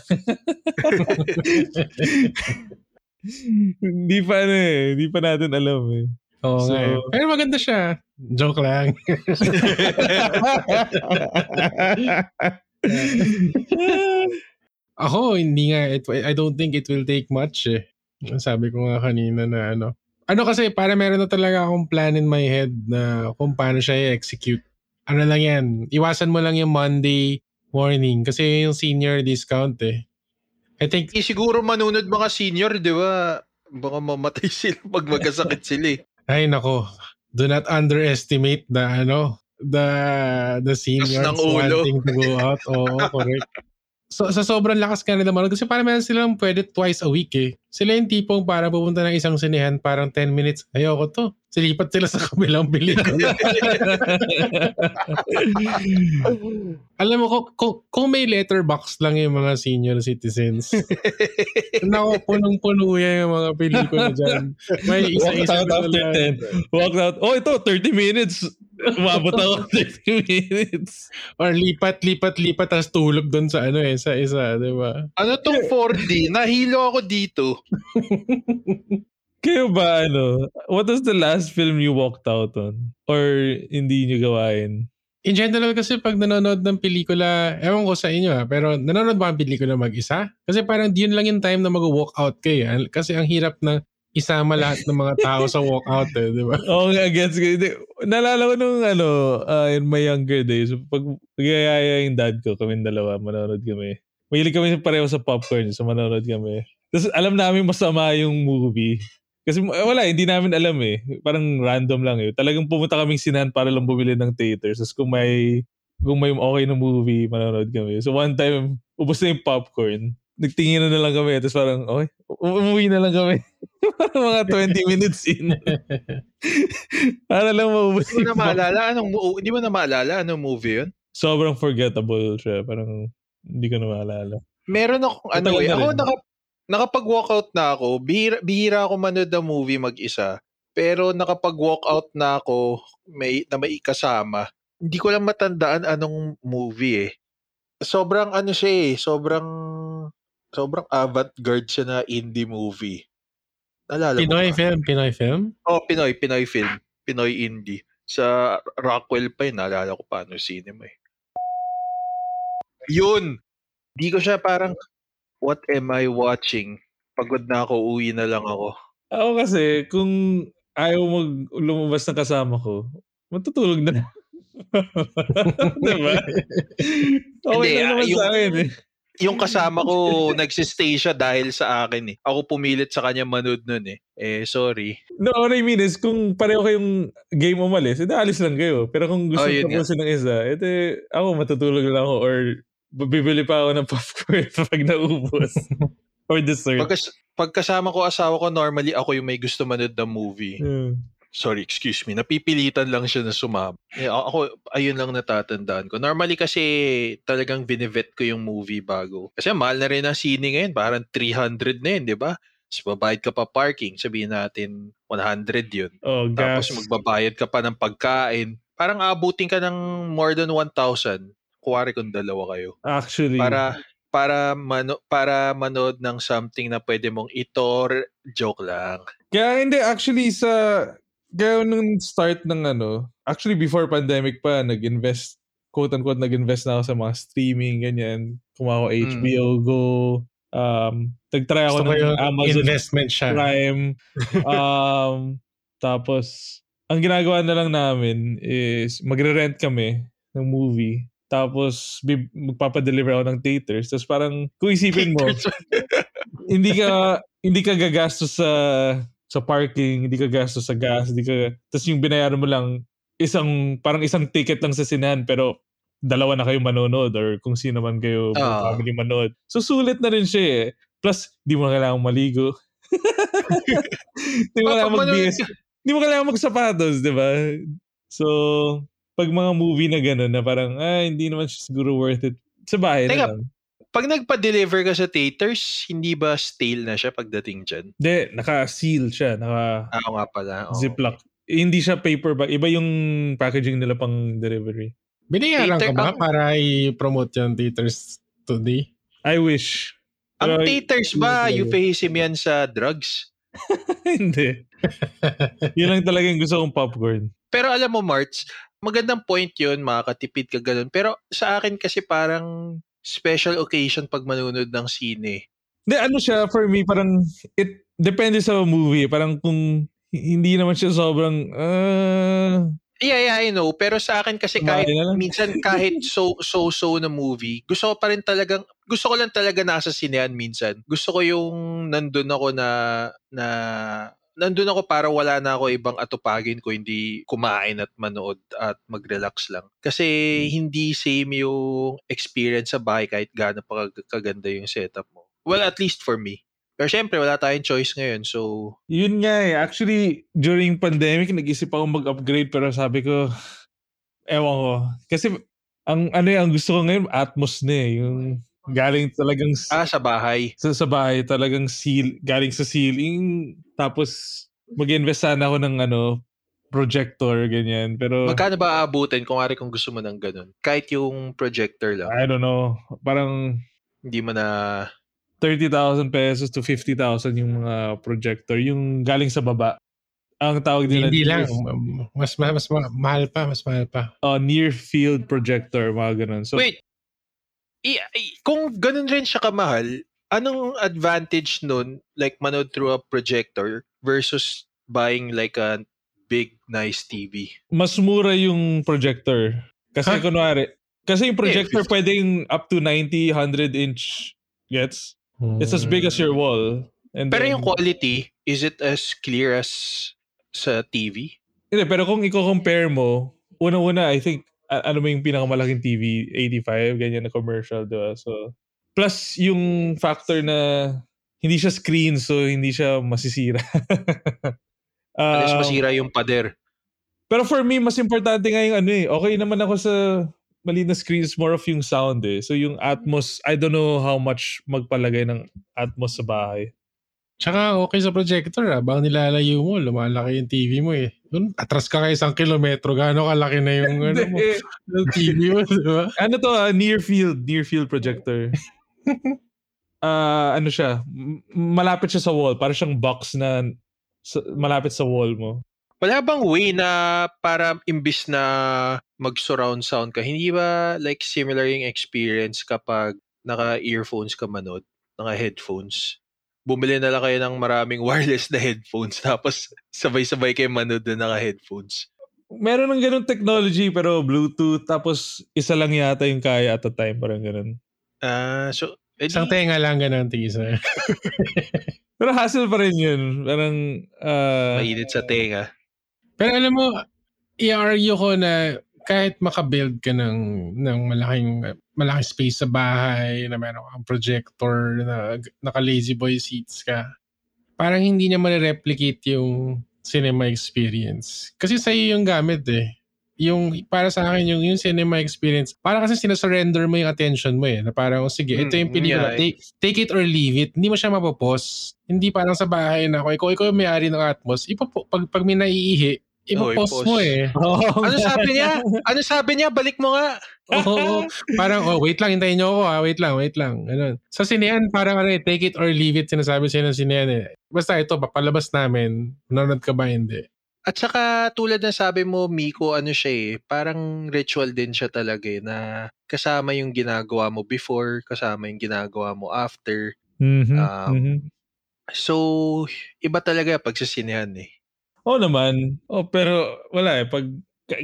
Hindi pa ano eh. Hindi pa natin alam eh. Oo So- nga eh. Pero maganda siya. Joke lang. Ako, hindi nga. It, I don't think it will take much eh. Sabi ko nga kanina na ano. Ano kasi, para meron na talaga akong plan in my head na kung paano siya i-execute. Ano lang yan, iwasan mo lang yung Monday morning kasi yung senior discount eh. I think Eh, siguro manunod mga senior, di ba? Baka mamatay sila pag magkasakit sila eh. Ay nako, do not underestimate the ano, the the seniors ng ulo. wanting to go out. Oo, correct. So, sa sobrang lakas ka na naman, kasi parang meron silang pwede twice a week eh. Sila yung tipong para pupunta ng isang sinehan, parang 10 minutes, ayoko to. Silipat sila sa kabilang pelikula. Alam mo, kung, kung, kung may letterbox lang yung mga senior citizens, nako, punong-puno yan yung mga pelikula dyan. May isa-isa out na after lang. 10. Walked out. Oh, ito, 30 minutes. Umabot ako 30 minutes. Or lipat, lipat, lipat, tapos tulog doon sa ano eh, sa isa, di ba? Ano tong 4D? Nahilo ako dito. Kayo ba, ano, what was the last film you walked out on? Or hindi nyo gawain? In general kasi pag nanonood ng pelikula, ewan ko sa inyo ha, pero nanonood ba ang pelikula mag-isa? Kasi parang yun lang yung time na mag-walk out kayo. eh. Kasi ang hirap na isama lahat ng mga tao sa walk out eh, di ba? Oo nga, gets ko. Nalala ko nung, ano, uh, in my younger days, pag nagyayaya yung dad ko, kami dalawa, manonood kami. Mahilig kami pareho sa popcorn, so manonood kami. Tapos alam namin masama yung movie. Kasi eh, wala, hindi namin alam eh. Parang random lang eh. Talagang pumunta kaming sinahan para lang bumili ng theater. Tapos kung may, kung may okay na movie, manonood kami. So one time, ubos na yung popcorn. Nagtingin na lang kami. Tapos parang, okay, umuwi na lang kami. parang mga 20 minutes in. para lang maubos Hindi mo na maalala anong, hindi mo na maalala anong movie yun? Sobrang forgettable siya. Parang hindi ko na maalala. Meron akong ano eh. Ako naka, nakapag-walkout na ako. Bihira, bihira ako manood ng movie mag-isa. Pero nakapag-walkout na ako may, na may kasama. Hindi ko lang matandaan anong movie eh. Sobrang ano siya eh. Sobrang sobrang avant-garde siya na indie movie. Nalala mo Pinoy film, Pinoy film? Oh, Pinoy. Pinoy film. Pinoy indie. Sa Rockwell pa yun. Naalala ko paano cinema eh. Yun! Di ko siya parang, what am I watching? Pagod na ako, uwi na lang ako. Ako kasi, kung ayaw mag lumabas ng kasama ko, matutulog na. diba? Okay Hindi, lang naman yung- sa akin eh. Yung kasama ko, nagsistay siya dahil sa akin eh. Ako pumilit sa kanya manood nun eh. Eh, sorry. No, what I mean is, kung pareho kayong game umalis, edi alis lang kayo. Pero kung gusto Oh, tapusin ng isa, edi ako matutulog lang ako or bibili pa ako ng popcorn pag naubos. or dessert. Pagkas, pagkasama ko asawa ko, normally ako yung may gusto manood ng movie. Yeah. sorry, excuse me, napipilitan lang siya na sumama. Eh, ako, ayun lang natatandaan ko. Normally kasi talagang binivet ko yung movie bago. Kasi mahal na rin ang sine ngayon, parang 300 na yun, di ba? babayad ka pa parking, sabihin natin 100 yun. Oh, Tapos gas. magbabayad ka pa ng pagkain. Parang abutin ka ng more than 1,000. Kuwari kung dalawa kayo. Actually. Para para mano, para manood ng something na pwede mong itor joke lang. Kaya hindi, actually sa, kaya nung start ng ano, actually before pandemic pa, nag-invest, quote-unquote, nag-invest na ako sa mga streaming, ganyan. Kumuha ko Mm. HBO Go, um, nag-try ako ng Amazon investment siya. Prime. um, tapos, ang ginagawa na lang namin is magre-rent kami ng movie. Tapos, bib- magpapadeliver ako ng theaters. Tapos parang, kung isipin mo, hindi ka hindi ka gagastos sa sa parking, hindi ka gastos sa gas, hindi ka tapos yung binayaran mo lang isang parang isang ticket lang sa sinahan pero dalawa na kayo manonood or kung sino man kayo Ah. family manood. So sulit na rin siya eh. Plus, di mo na kailangan maligo. di mo kailangan mag. Di mo kailangan magsapatos, di ba? So, pag mga movie na gano'n na parang, ah, hindi naman siya siguro worth it. Sa bahay Teka, na lang. Pag nagpa-deliver ka sa theaters, hindi ba stale na siya pagdating dyan? Hindi, naka-seal siya. Naka, Ah, oo nga pala. oo. Ziploc. Eh, Hindi siya paper bag. Iba yung packaging nila pang delivery. Binayaran ka ba ang- para i-promote yung theaters today? I wish. Ang Pero- theaters ba, euphemism yan sa drugs? Hindi. Yun lang talaga yung gusto kong popcorn. Pero alam mo, Marts, magandang point yun, makakatipid ka ganun. Pero sa akin kasi parang special occasion pag manunod ng sine. Hindi, ano siya, for me, parang, it depende sa movie. Parang kung hindi naman siya sobrang, ah, Yeah, yeah, I know. Pero sa akin kasi kahit minsan kahit so so so na movie, gusto ko pa rin talagang gusto ko lang talaga nasa sinehan minsan. Gusto ko yung nandun ako na na nandun ako para wala na ako ibang atupagin ko hindi kumain at manood at mag-relax lang. Kasi hindi same yung experience sa bahay kahit gaano pa kag- kaganda yung setup mo. Well, at least for me. Pero syempre, wala tayong choice ngayon. So, Yun nga eh. Actually, during pandemic, nag-isip ako mag-upgrade pero sabi ko, ewan ko. Kasi ang ano eh, ang gusto ko ngayon, Atmos na eh. Yung galing talagang ah, sa bahay. sa, sa bahay, talagang seal, galing sa ceiling. Tapos, mag-invest sana ako ng ano, projector, ganyan. Pero, Magkano ba aabutin kung ari kung gusto mo ng ganun? Kahit yung projector lang. I don't know, parang Hindi mo na... 30,000 pesos to 50,000 yung mga projector. Yung galing sa baba. Ang tawag nila Hindi lang. Mas, mas, mas ma- mahal pa, mas mahal pa. uh, near field projector, mga ganun. So, Wait! I, i- kung ganun rin siya kamahal, anong advantage nun, like manood through a projector versus buying like a big, nice TV? mas mura yung projector. Kasi Huh? kunwari, kasi yung projector Eh, pwedeng up to 90, 100 inch gets. It's as big as your wall. And Pero then- yung quality, is it as clear as sa TV? Hindi, pero kung i-compare mo, una-una, I think, ano mo yung pinakamalaking TV, 85, ganyan na commercial, diba? So, plus yung factor na hindi siya screen, so hindi siya masisira. Um, masira yung pader. Pero for me, mas importante nga yung ano eh. Okay naman ako sa maliit na screen, it's more of yung sound eh. So yung Atmos, I don't know how much magpalagay ng Atmos sa bahay. Tsaka okay sa projector ah. Bang nilalayo mo, lumalaki yung TV mo eh. Doon, atras ka kayo isang kilometro, gaano kalaki na yung ano mo, yung TV mo, di ba? ano to, ah, near field, near field projector. Ah, ano siya, malapit siya sa wall, para siyang box na malapit sa wall mo. Wala bang way na para imbis na mag-surround sound ka, hindi ba like similar yung experience kapag naka-earphones ka manood, naka-headphones? Bumili na lang kayo ng maraming wireless na headphones tapos sabay-sabay kayo manood na naka-headphones. Meron ng ganun technology pero Bluetooth tapos isa lang yata yung kaya at a time parang ganun. Ah, so edi, Isang tenga lang ganun, tisa. Pero hassle pa rin yun. Parang ah, mainit sa tenga. Pero alam mo, i-argue ko na kahit makabuild ka ng, ng malaking, malaking space sa bahay, na meron kang projector, na naka-lazy boy seats ka, parang hindi niya ma-replicate yung cinema experience. Kasi sa'yo yung gamit eh. Yung para sa akin yung yung cinema experience para kasi sinasurrender mo yung attention mo eh na parang oh, sige ito yung Mm, pelikula yeah. take, take it or leave it hindi mo siya mapopos hindi parang sa bahay na ako ikaw ikaw yung may-ari ng Atmos ipopo, pag, pag may naiihi ipopos i-pause. mo eh Oo Ano sabi niya? Ano sabi niya? Balik mo nga. Oo. parang, oh, wait lang, hintayin nyo ako ha. Wait lang, wait lang. Ganun. Sa sinehan, parang ano eh, take it or leave it, sinasabi sa'yo ng sinehan eh. Basta ito, papalabas namin. Nanonood ka ba? Hindi. At saka tulad ng sabi mo, Miko, ano siya eh, parang ritual din siya talaga eh, na kasama yung ginagawa mo before, kasama yung ginagawa mo after. Mhm, Um, mhm. So, iba talaga pag sa sinehan eh. Oo naman. Oh, pero wala eh. Pag,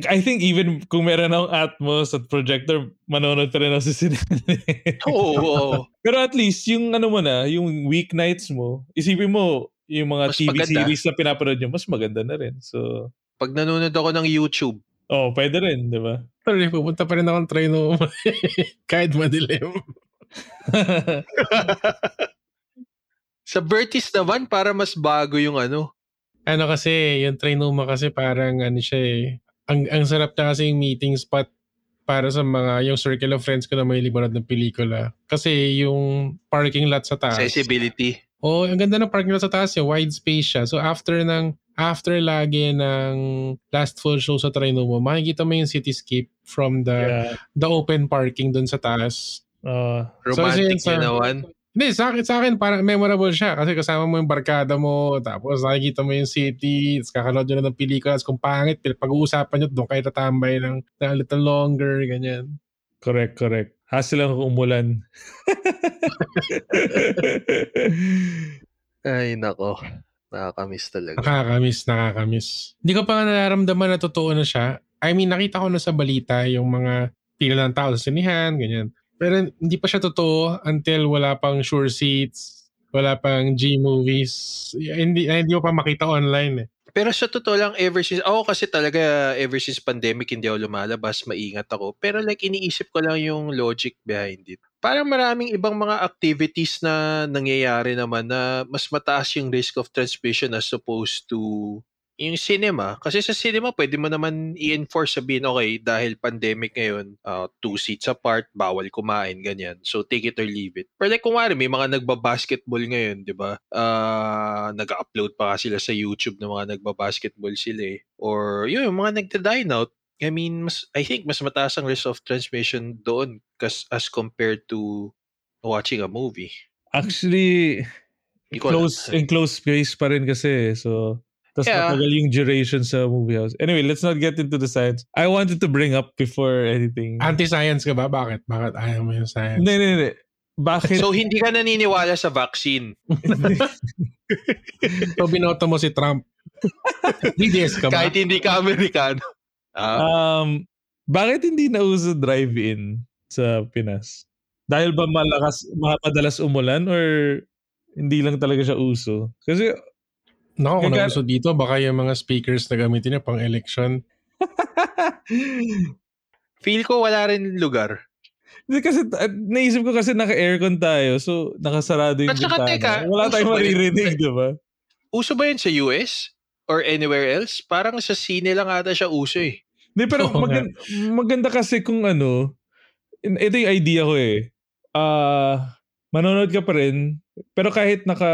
I think even kung meron akong Atmos at projector, manonood pa rin ako sa cinema. Oo, oo. Pero at least, yung ano mo na, yung weeknights mo, isipin mo, yung mga Mas TV maganda. series na pinapanood nyo, mas maganda na rin. So, Pag nanonood ako ng YouTube, oh, pwede rin, di ba? Pero eh, pupunta pa rin akong try no kahit madilim. sa Bertis naman, para mas bago yung ano. Ano kasi, yung Trinoma kasi parang ano siya eh. Ang, ang sarap na kasi yung meeting spot para sa mga, yung circle of friends ko na may libanod ng pelikula. Kasi yung parking lot sa taas. Accessibility. Oh, ang ganda ng parking lot sa taas yung wide space siya. So after ng after lagi ng last full show sa Trinoma, makikita mo yung cityscape from the yeah. the open parking doon sa taas. Uh, Romantic So, yun naman. Hindi, sa akin, sa akin parang memorable siya kasi kasama mo yung barkada mo, tapos nakikita mo yung city, tapos kakanood nyo na ng pelikula, tapos kung pangit, pag-uusapan nyo, doon kayo tatambay ng, ng a little longer, ganyan. correct, correct. Hassle lang kung umulan. Ay, nako. Nakakamiss talaga. Nakakamiss, nakakamiss. Hindi ko pa nga nararamdaman na totoo na siya. I mean, nakita ko na sa balita yung mga pila ng tao sa sinihan, ganyan. Pero hindi pa siya totoo until wala pang sure seats, wala pang G-movies. Hindi, hindi mo pa makita online eh. Pero sa totoo lang, ever since, ako kasi talaga, ever since pandemic, hindi ako lumalabas, maingat ako. Pero like, iniisip ko lang yung logic behind it. Parang maraming ibang mga activities na nangyayari naman na mas mataas yung risk of transmission as opposed to yung cinema. Kasi sa cinema, pwede mo naman i-enforce sabihin, okay, dahil pandemic ngayon, uh, two seats apart, bawal kumain, ganyan. So, take it or leave it. Pero like, kung nga may mga nagbabasketball ngayon, di ba? Uh, nag-upload pa sila sa YouTube ng mga nagbabasketball sila eh. Or, yun, yung mga nagda-dine out. I mean, mas, I think mas mataas ang risk of transmission doon kas, as compared to watching a movie. Actually, close, in close space pa rin kasi. So, tapos Yeah. matagal yung duration sa movie house. Anyway, let's not get into the science. I wanted to bring up before anything. Anti-science ka ba? Bakit? Bakit ayaw mo yung science? Hindi, hindi, hindi. Bakit? So, hindi ka naniniwala sa vaccine. So, binoto mo si Trump. DDS ka ba? Kahit hindi ka Amerikano. Ah, um, bakit hindi nauso drive-in sa Pinas? Dahil ba malakas, madalas umulan or hindi lang talaga siya uso? Kasi, Nako, kung nauso dito, baka yung mga speakers na gamitin niya pang election. feel ko wala rin lugar. Hindi kasi, uh, naisip ko kasi naka-aircon tayo, so nakasarado yung bintana. teka, Wala tayong maririnig, di ba? Uso ba yun sa US? Or anywhere else? Parang sa sine lang ata siya uso eh. Hindi, pero nga. maganda, maganda kasi kung ano, ito yung idea ko eh. Ah, manonood ka pa rin, pero kahit naka,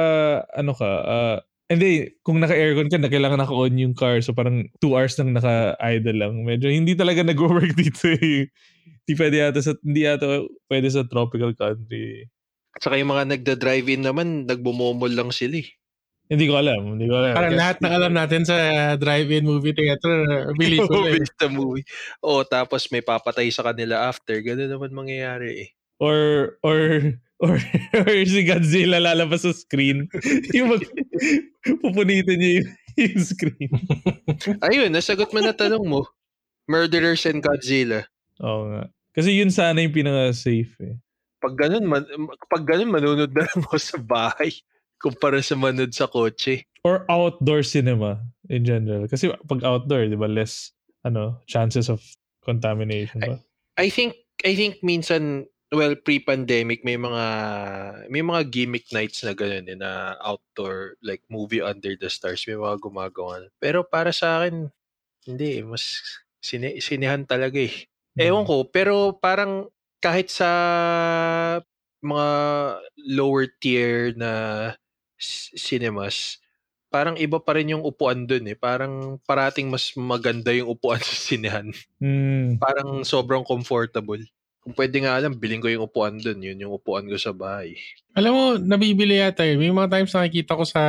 ano ka, ah, hindi, kung naka-aircon ka, na kailangan naka-on yung car. So parang two hours nang naka-idle lang. Medyo hindi talaga nag-work dito eh. Hindi pwede yata sa, hindi yata pwede sa tropical country. At saka yung mga nagda-drive-in naman, nagbumomol lang sila eh. Hindi ko alam. Hindi ko alam. Parang lahat ng alam natin sa drive-in movie theater, pelikula eh. Movie sa movie. O, tapos may papatay sa kanila after. Ganun naman mangyayari eh. or or or, or si Godzilla lalabas sa screen. yung mag, pupunitin niya yung, yung screen. Ayun, nasagot mo na tanong mo. Murderers and Godzilla. Oo nga. Kasi yun sana yung pinaka-safe eh. Pag ganun, man, pag ganun, manunod na lang ako sa bahay kumpara sa manood sa kotse. Or outdoor cinema in general. Kasi pag outdoor, di ba, less ano chances of contamination ba? I think I think minsan well pre-pandemic may mga may mga gimmick nights na gano'n eh, na outdoor like movie under the stars may mga gumagawa. Pero para sa akin hindi eh, mas Sine, sinehan talaga eh. Ewan ko, pero parang kahit sa mga lower tier na cinemas, parang iba pa rin yung upuan dun eh. Parang parating mas maganda yung upuan sa sinehan. Mm. Parang sobrang comfortable. Kung pwede nga alam, biling ko yung upuan dun. Yun yung upuan ko sa bahay. Alam mo, nabibili yata yun. May mga times nakikita ko sa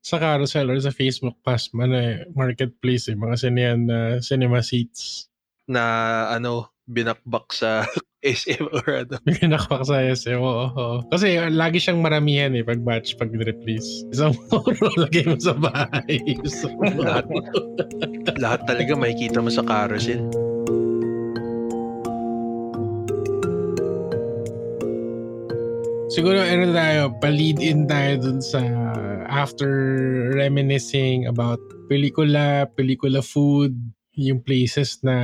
sa carousel or sa Facebook pass, ano eh, marketplace eh, mga sinehan na cinema seats. Na ano, binakbak sa SM or ano. Binakbak sa SM, oo. oo. Kasi lagi siyang maramihan eh, pag batch, pag release. Isang puro lagay mo sa bahay. So, lahat, lahat talaga makikita mo sa carousel. Siguro ano tayo, pa-lead in tayo dun sa after reminiscing about pelikula, pelikula food, yung places na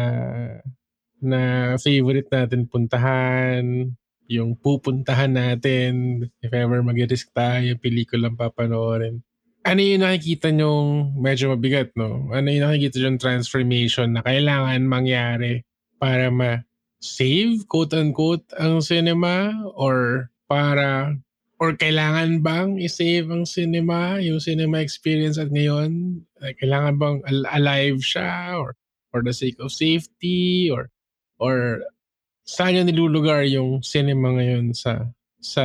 na favorite natin puntahan, yung pupuntahan natin, if ever mag-risk tayo, pelikulang papanoorin. Ano yung nakikita nyong medyo mabigat, no? Ano yung nakikita yung transformation na kailangan mangyari para ma-save, quote-unquote, ang cinema? Or para, or kailangan bang i-save ang cinema, yung cinema experience at ngayon? Kailangan bang al- alive siya? Or for the sake of safety? Or or saan yung nilulugar yung cinema ngayon sa sa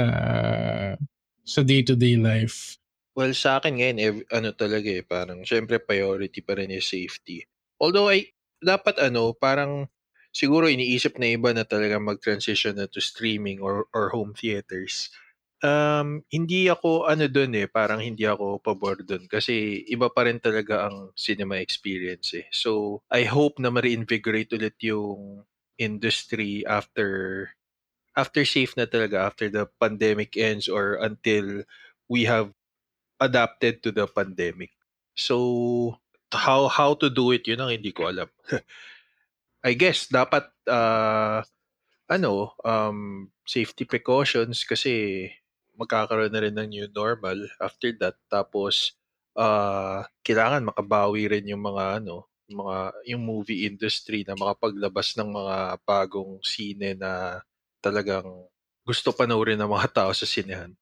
sa day-to-day life? Well, sa akin ngayon, ev- ano talaga eh, parang syempre priority pa rin yung safety. Although ay dapat ano, parang siguro iniisip na iba na talaga mag-transition na to streaming or or home theaters. Um, hindi ako ano doon eh, parang hindi ako pabor doon kasi iba pa rin talaga ang cinema experience eh. So, I hope na ma-reinvigorate ulit yung industry after after safe na talaga after the pandemic ends or until we have adapted to the pandemic. So how how to do it yun ang hindi ko alam. I guess dapat uh, ano um safety precautions kasi magkakaroon na rin ng new normal after that tapos uh, kailangan makabawi rin yung mga ano mga yung movie industry na makapaglabas ng mga bagong sine na talagang gusto panoorin ng mga tao sa sinehan.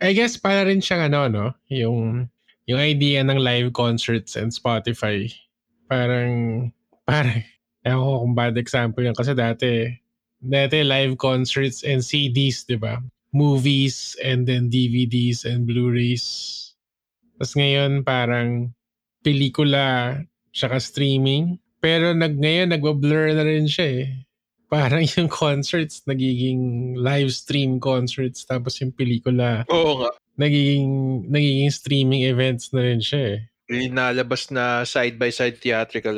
I guess para rin siyang ano no, yung yung idea ng live concerts and Spotify. Parang parang ewan ko kung bad example yan kasi dati dati live concerts and CDs, di ba? Movies and then DVDs and Blu-rays. Tapos ngayon parang pelikula tsaka streaming. Pero nag, ngayon, nagwa-blur na rin siya eh. Parang yung concerts, nagiging live stream concerts, tapos yung pelikula, Oo nga. nagiging, nagiging streaming events na rin siya eh. Yung nalabas na side-by-side theatrical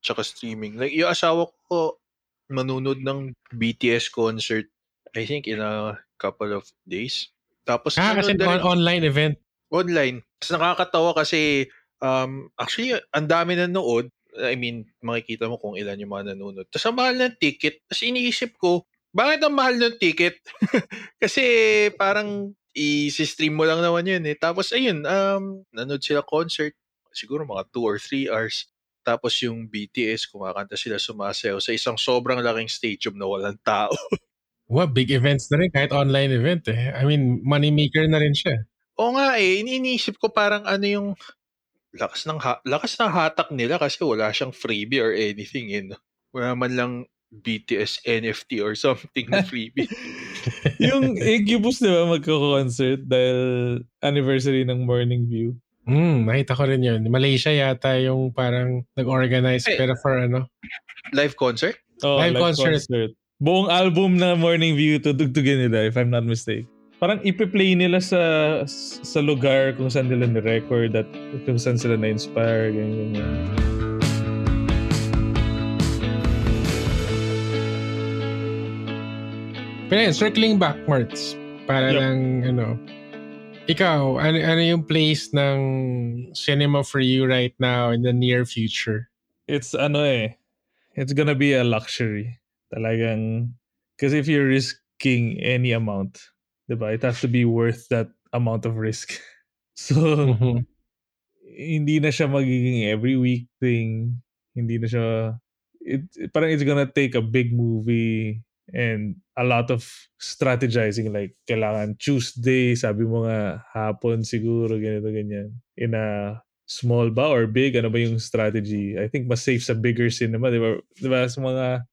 tsaka streaming. Like, yung asawa ko, manunod ng BTS concert, I think in a couple of days. Tapos, Ah, kasi on- online event. online. Tapos nakakatawa kasi um, actually, ang dami nanood. I mean, makikita mo kung ilan yung mga nanonood. Tapos ang mahal ng ticket. Tapos iniisip ko, bakit ang mahal ng ticket? kasi parang i-stream mo lang naman yun eh. Tapos ayun, um, nanood sila concert. Siguro mga 2 or 3 hours. Tapos yung BTS, kumakanta sila sumasayaw sa isang sobrang laking stadium na walang tao. Wow, big events na rin kahit online event eh. I mean, money maker na rin siya. Oo nga eh, iniisip ko parang ano yung lakas ng ha- lakas ng hatak nila kasi wala siyang freebie or anything eh. no? Wala man lang BTS NFT or something na freebie. yung Incubus, di ba, magko-concert dahil anniversary ng Morning View. Hmm, nakita ko rin yun. Malaysia yata yung parang nag-organize pero for ano. Live concert? Oh, Live live, concert. concert. Buong album na Morning View tutugtugin nila, if I'm not mistaken. Parang ipi-play nila sa sa lugar kung saan nila ni-record at kung saan sila na-inspire, ganyan, ganyan. Pero yun, circling back, Marts, para Yep. lang, ano, ikaw, ano, ano yung place ng cinema for you right now in the near future? It's ano eh, it's gonna be a luxury. Talagang, because if you're risking any amount, diba, it has to be worth that amount of risk. So, hindi na siya magiging every week thing. Hindi na siya, it, parang it's gonna take a big movie and a lot of strategizing like kailangan Tuesday sabi mo nga hapon siguro ganito ganyan. In a small ba or big ano ba yung strategy? I think mas safe sa bigger cinema di ba? Di ba sa mga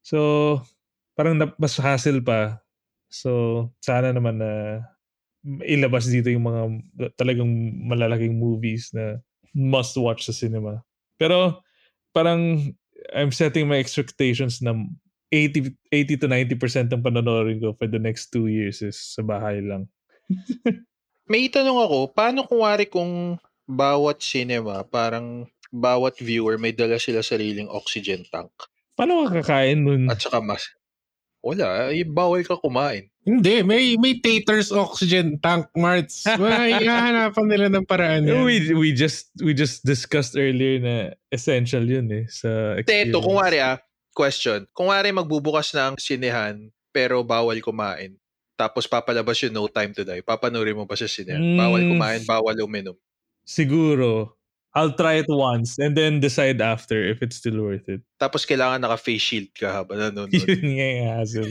so parang mas hassle pa. So sana naman na ilabas dito yung mga talagang malalaking movies na must watch sa cinema. Pero parang I'm setting my expectations na 80, 80 to 90% ng panonoodin ko for the next two years is sa bahay lang. May tanong ako, paano kung wari kung bawat cinema, parang bawat viewer may dala sila sariling oxygen tank? Paano ka kakain nun? At saka mas, wala, eh, bawal ka kumain. Hindi, may may taters oxygen tank, Marts. May hahanapan nila ng paraan yan. We, we just we just discussed earlier na essential yun eh sa experience. Teto, kung wari ah, question. Kung wari magbubukas ng sinehan pero bawal kumain, tapos papalabas yung No Time to Die, papanurin mo ba sa sinehan? Mm. Bawal kumain, bawal uminom. Siguro. I'll try it once and then decide after if it's still worth it. Tapos kailangan naka-face shield ka habang nanonood. Yun nga yung hassle.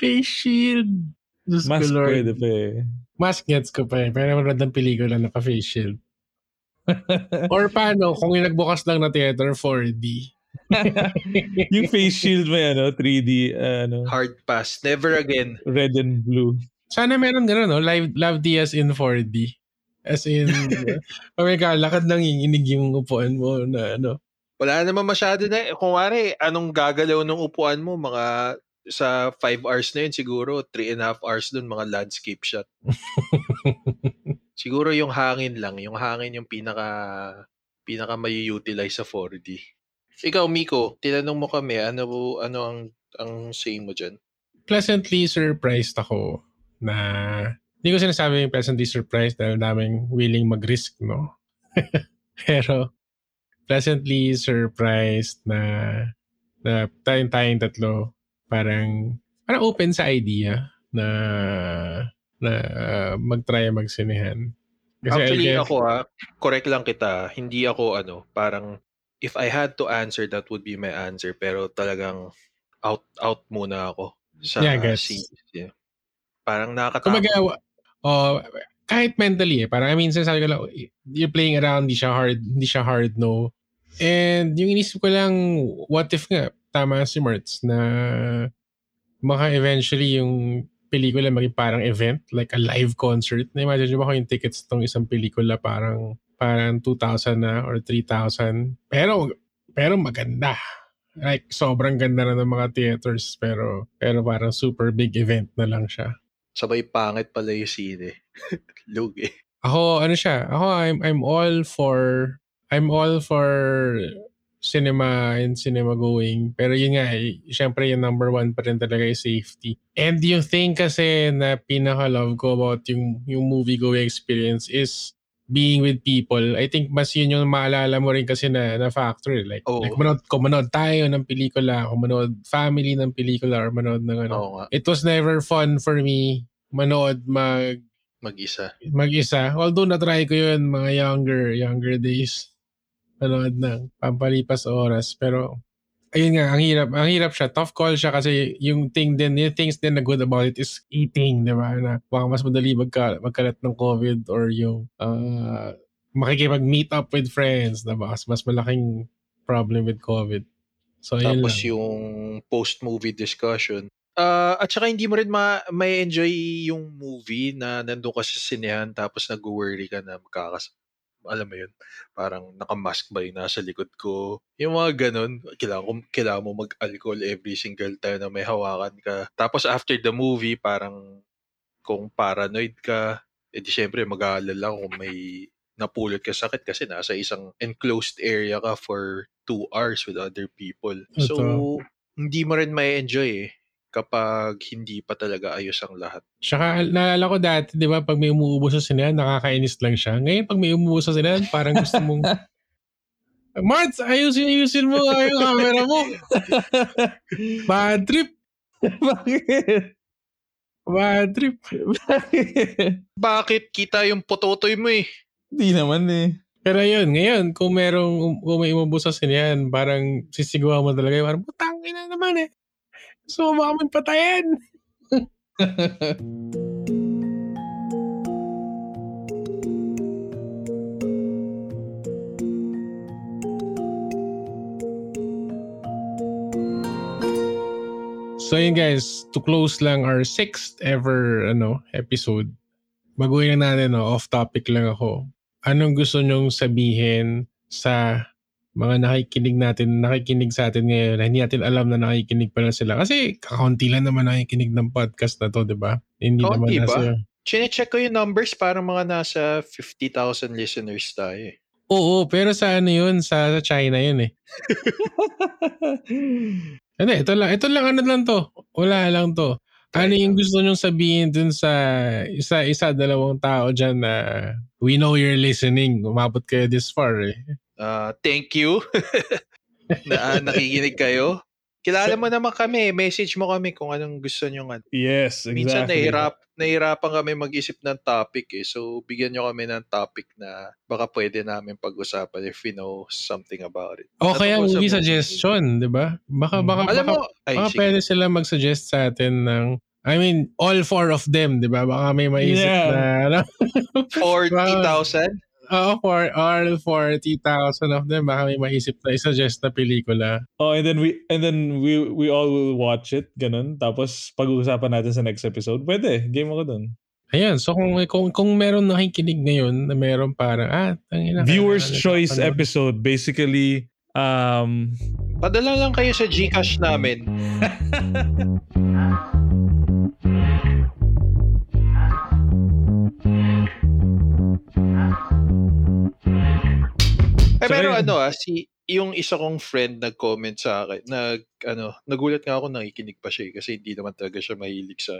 Face shield. Diyos ko, Mas Lord. pwede pa eh. Mask gets ko pa eh. Pero manood ng pelikula naka-face shield. Or paano, kung yung nagbukas lang na theater 4D. yung face shield may ano, 3D, uh, ano, Hard pass. Never again. red and blue. Sana meron gano'n, no? Live, Love Diaz in 4D. As in, pag may kalakad nang inginig yung upuan mo na ano. Wala naman masyado na. eh. Kung wari, anong gagalaw ng upuan mo? Mga sa 5 hours na yun, siguro 3 and a half hours dun, mga landscape shot. Siguro yung hangin lang. Yung hangin yung pinaka pinaka may utilize sa 4D. Ikaw, Miko, tinanong mo kami, ano ano ang ang say mo dyan? Pleasantly surprised ako na hindi ko sinasabi yung pleasantly surprised dahil daming willing mag-risk, no? Pero pleasantly surprised na na tayong tayong tatlo parang parang open sa idea na na uh, mag-try magsinehan. Actually, I guess- ako ha, correct lang kita, hindi ako ano, parang if I had to answer, that would be my answer. Pero talagang out out muna ako sa Yeah, series. Yeah. Parang nakakatakot. Oh, kahit mentally eh, parang I mean, sinasabi ko lang, you're playing around, hindi siya hard, hindi siya hard, no. And yung inisip ko lang, what if nga, tama si Mertz, na maka eventually yung pelikula maging parang event, like a live concert. Na-imagine nyo ba kung yung tickets tong isang pelikula parang parang 2,000 na or 3,000. Pero, pero maganda. Like, sobrang ganda na ng mga theaters, pero, pero parang super big event na lang siya. Sabay pangit pala yung sine. Lugi. Ako, ano siya, ako, I'm, I'm all for, I'm all for cinema and cinema going. Pero yun nga, eh, syempre yung number one pa rin talaga yung safety. And yung thing kasi na pinaka-love ko about yung, yung movie going experience is being with people. I think mas yun yung maalala mo rin kasi na, na factor. eh. Like, Oo. like manood, kung manood tayo ng pelikula, kung manood family ng pelikula, or manood ng ano. Nga, It was never fun for me manood mag mag-isa. mag-isa. Although na-try ko yun mga younger, younger days. Manood ng pampalipas oras. Pero, ayun nga, ang hirap. Ang hirap siya. Tough call siya kasi yung thing din, yung things din na good about it is eating, di ba? Na baka mas madali magka, magkalat ng COVID or yung uh, makikipag-meet up with friends, di ba? Mas, mas malaking problem with COVID. So, ayun Tapos lang. yung post-movie discussion. Ah, at saka hindi mo rin ma- may enjoy yung movie na nandun ka sa sinehan tapos nag-worry ka na magkakas alam mo yun, parang nakamask ba yung nasa likod ko. Yung mga ganun, kailangan, ko, kailangan mo mag-alcohol every single time na may hawakan ka. Tapos after the movie, parang kung paranoid ka, edi syempre mag-aalala kung may napulot ka sakit kasi nasa isang enclosed area ka for two hours with other people. So, Totoo. hindi mo rin may enjoy eh kapag hindi pa talaga ayos ang lahat. Tsaka naalala ko dati, di ba, pag may umuubos sa sinehan, nakakainis lang siya. Ngayon, pag may umuubos sa sinehan, parang gusto mong, Marts, ayusin, ayusin mo nga yung camera mo. Bad trip. Bakit? Bad trip. Bakit? Bakit kita yung pototoy mo eh? Di naman eh. Pero yun, ngayon, kung merong, kung may umubos sa parang sisigawan mo talaga, parang, putang ina naman eh. Kami patayin? So yun guys, to close lang our sixth ever ano episode. Baguhin na natin, no? off topic lang ako. Anong gusto nyong sabihin sa mga nakikinig natin, nakikinig sa atin ngayon na hindi natin alam na nakikinig pala sila. Kasi kakaunti lang naman nakikinig ng podcast na to, di ba? Hindi Kaunti naman ba? nasa... Chine-check ko yung numbers parang mga nasa 50,000 listeners tayo eh. Oo, pero sa ano yun? Sa, sa China yun eh. Hindi, ito lang. Ito lang, ano lang to. Wala lang to. Ano yung gusto nyong sabihin dun sa isa, isa, dalawang tao dyan na we know you're listening. Umabot kayo this far eh. Ah, thank you na ah, nakikinig kayo. Kilala mo naman kami, message mo kami kung anong gusto nyo. Ano. yes, exactly. Minsan nahirap, nahirapan kami mag-isip ng topic eh. So, bigyan nyo kami ng topic na baka pwede namin pag-usapan if we know something about it. O kaya Tungkol sa movie suggestion, di ba? Baka, Hmm. baka, Alam baka, mo, ay, baka sige. pwede sila mag-suggest sa atin ng I mean, all four of them, di ba? Baka may maisip Yeah. na, ano? 40,000? Oo, for all 40,000 of them, baka may maisip na isuggest na pelikula. Oh, and then we and then we we all will watch it, ganun. Tapos pag-uusapan natin sa next episode. Pwede, game ako dun. Ayan, so kung, kung, kung meron nakikinig ngayon na meron parang, ah, tangina. Viewers kailangan choice napapanood. episode basically um Padala lang kayo sa Gcash namin. Eh, Saka pero yun- ano ah, si, yung isa kong friend nag-comment sa akin, nag, ano, nagulat nga ako nakikinig pa siya eh, kasi hindi naman talaga siya mahilig sa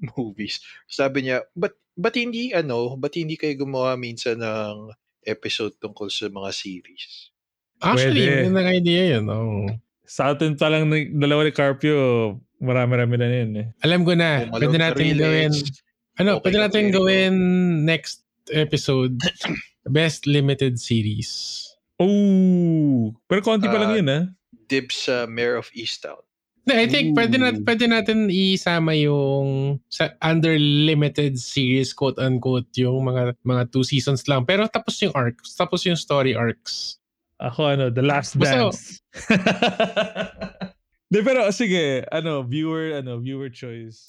movies. Sabi niya, but, but hindi, ano, but hindi kayo gumawa minsan ng episode tungkol sa mga series? Actually, Pwede. yun ang idea yun. Oh. sa atin pa lang ni- dalawa ni Carpio, marami-rami na yun eh. Alam ko na, Home pwede natin gawin, ano, Okay pwede natin gawin next episode, best limited series. Oh, pero konti pa lang Ah, yun ah. Dibs sa Mayor of Easttown. No, I think pwede, na, Ooh. pwede natin isama yung sa under limited series, quote unquote, yung mga mga two seasons lang. Pero tapos yung arcs, tapos yung story arcs. Ako ano, The Last Basta- Dance. De, pero sige, ano, viewer, ano, viewer choice.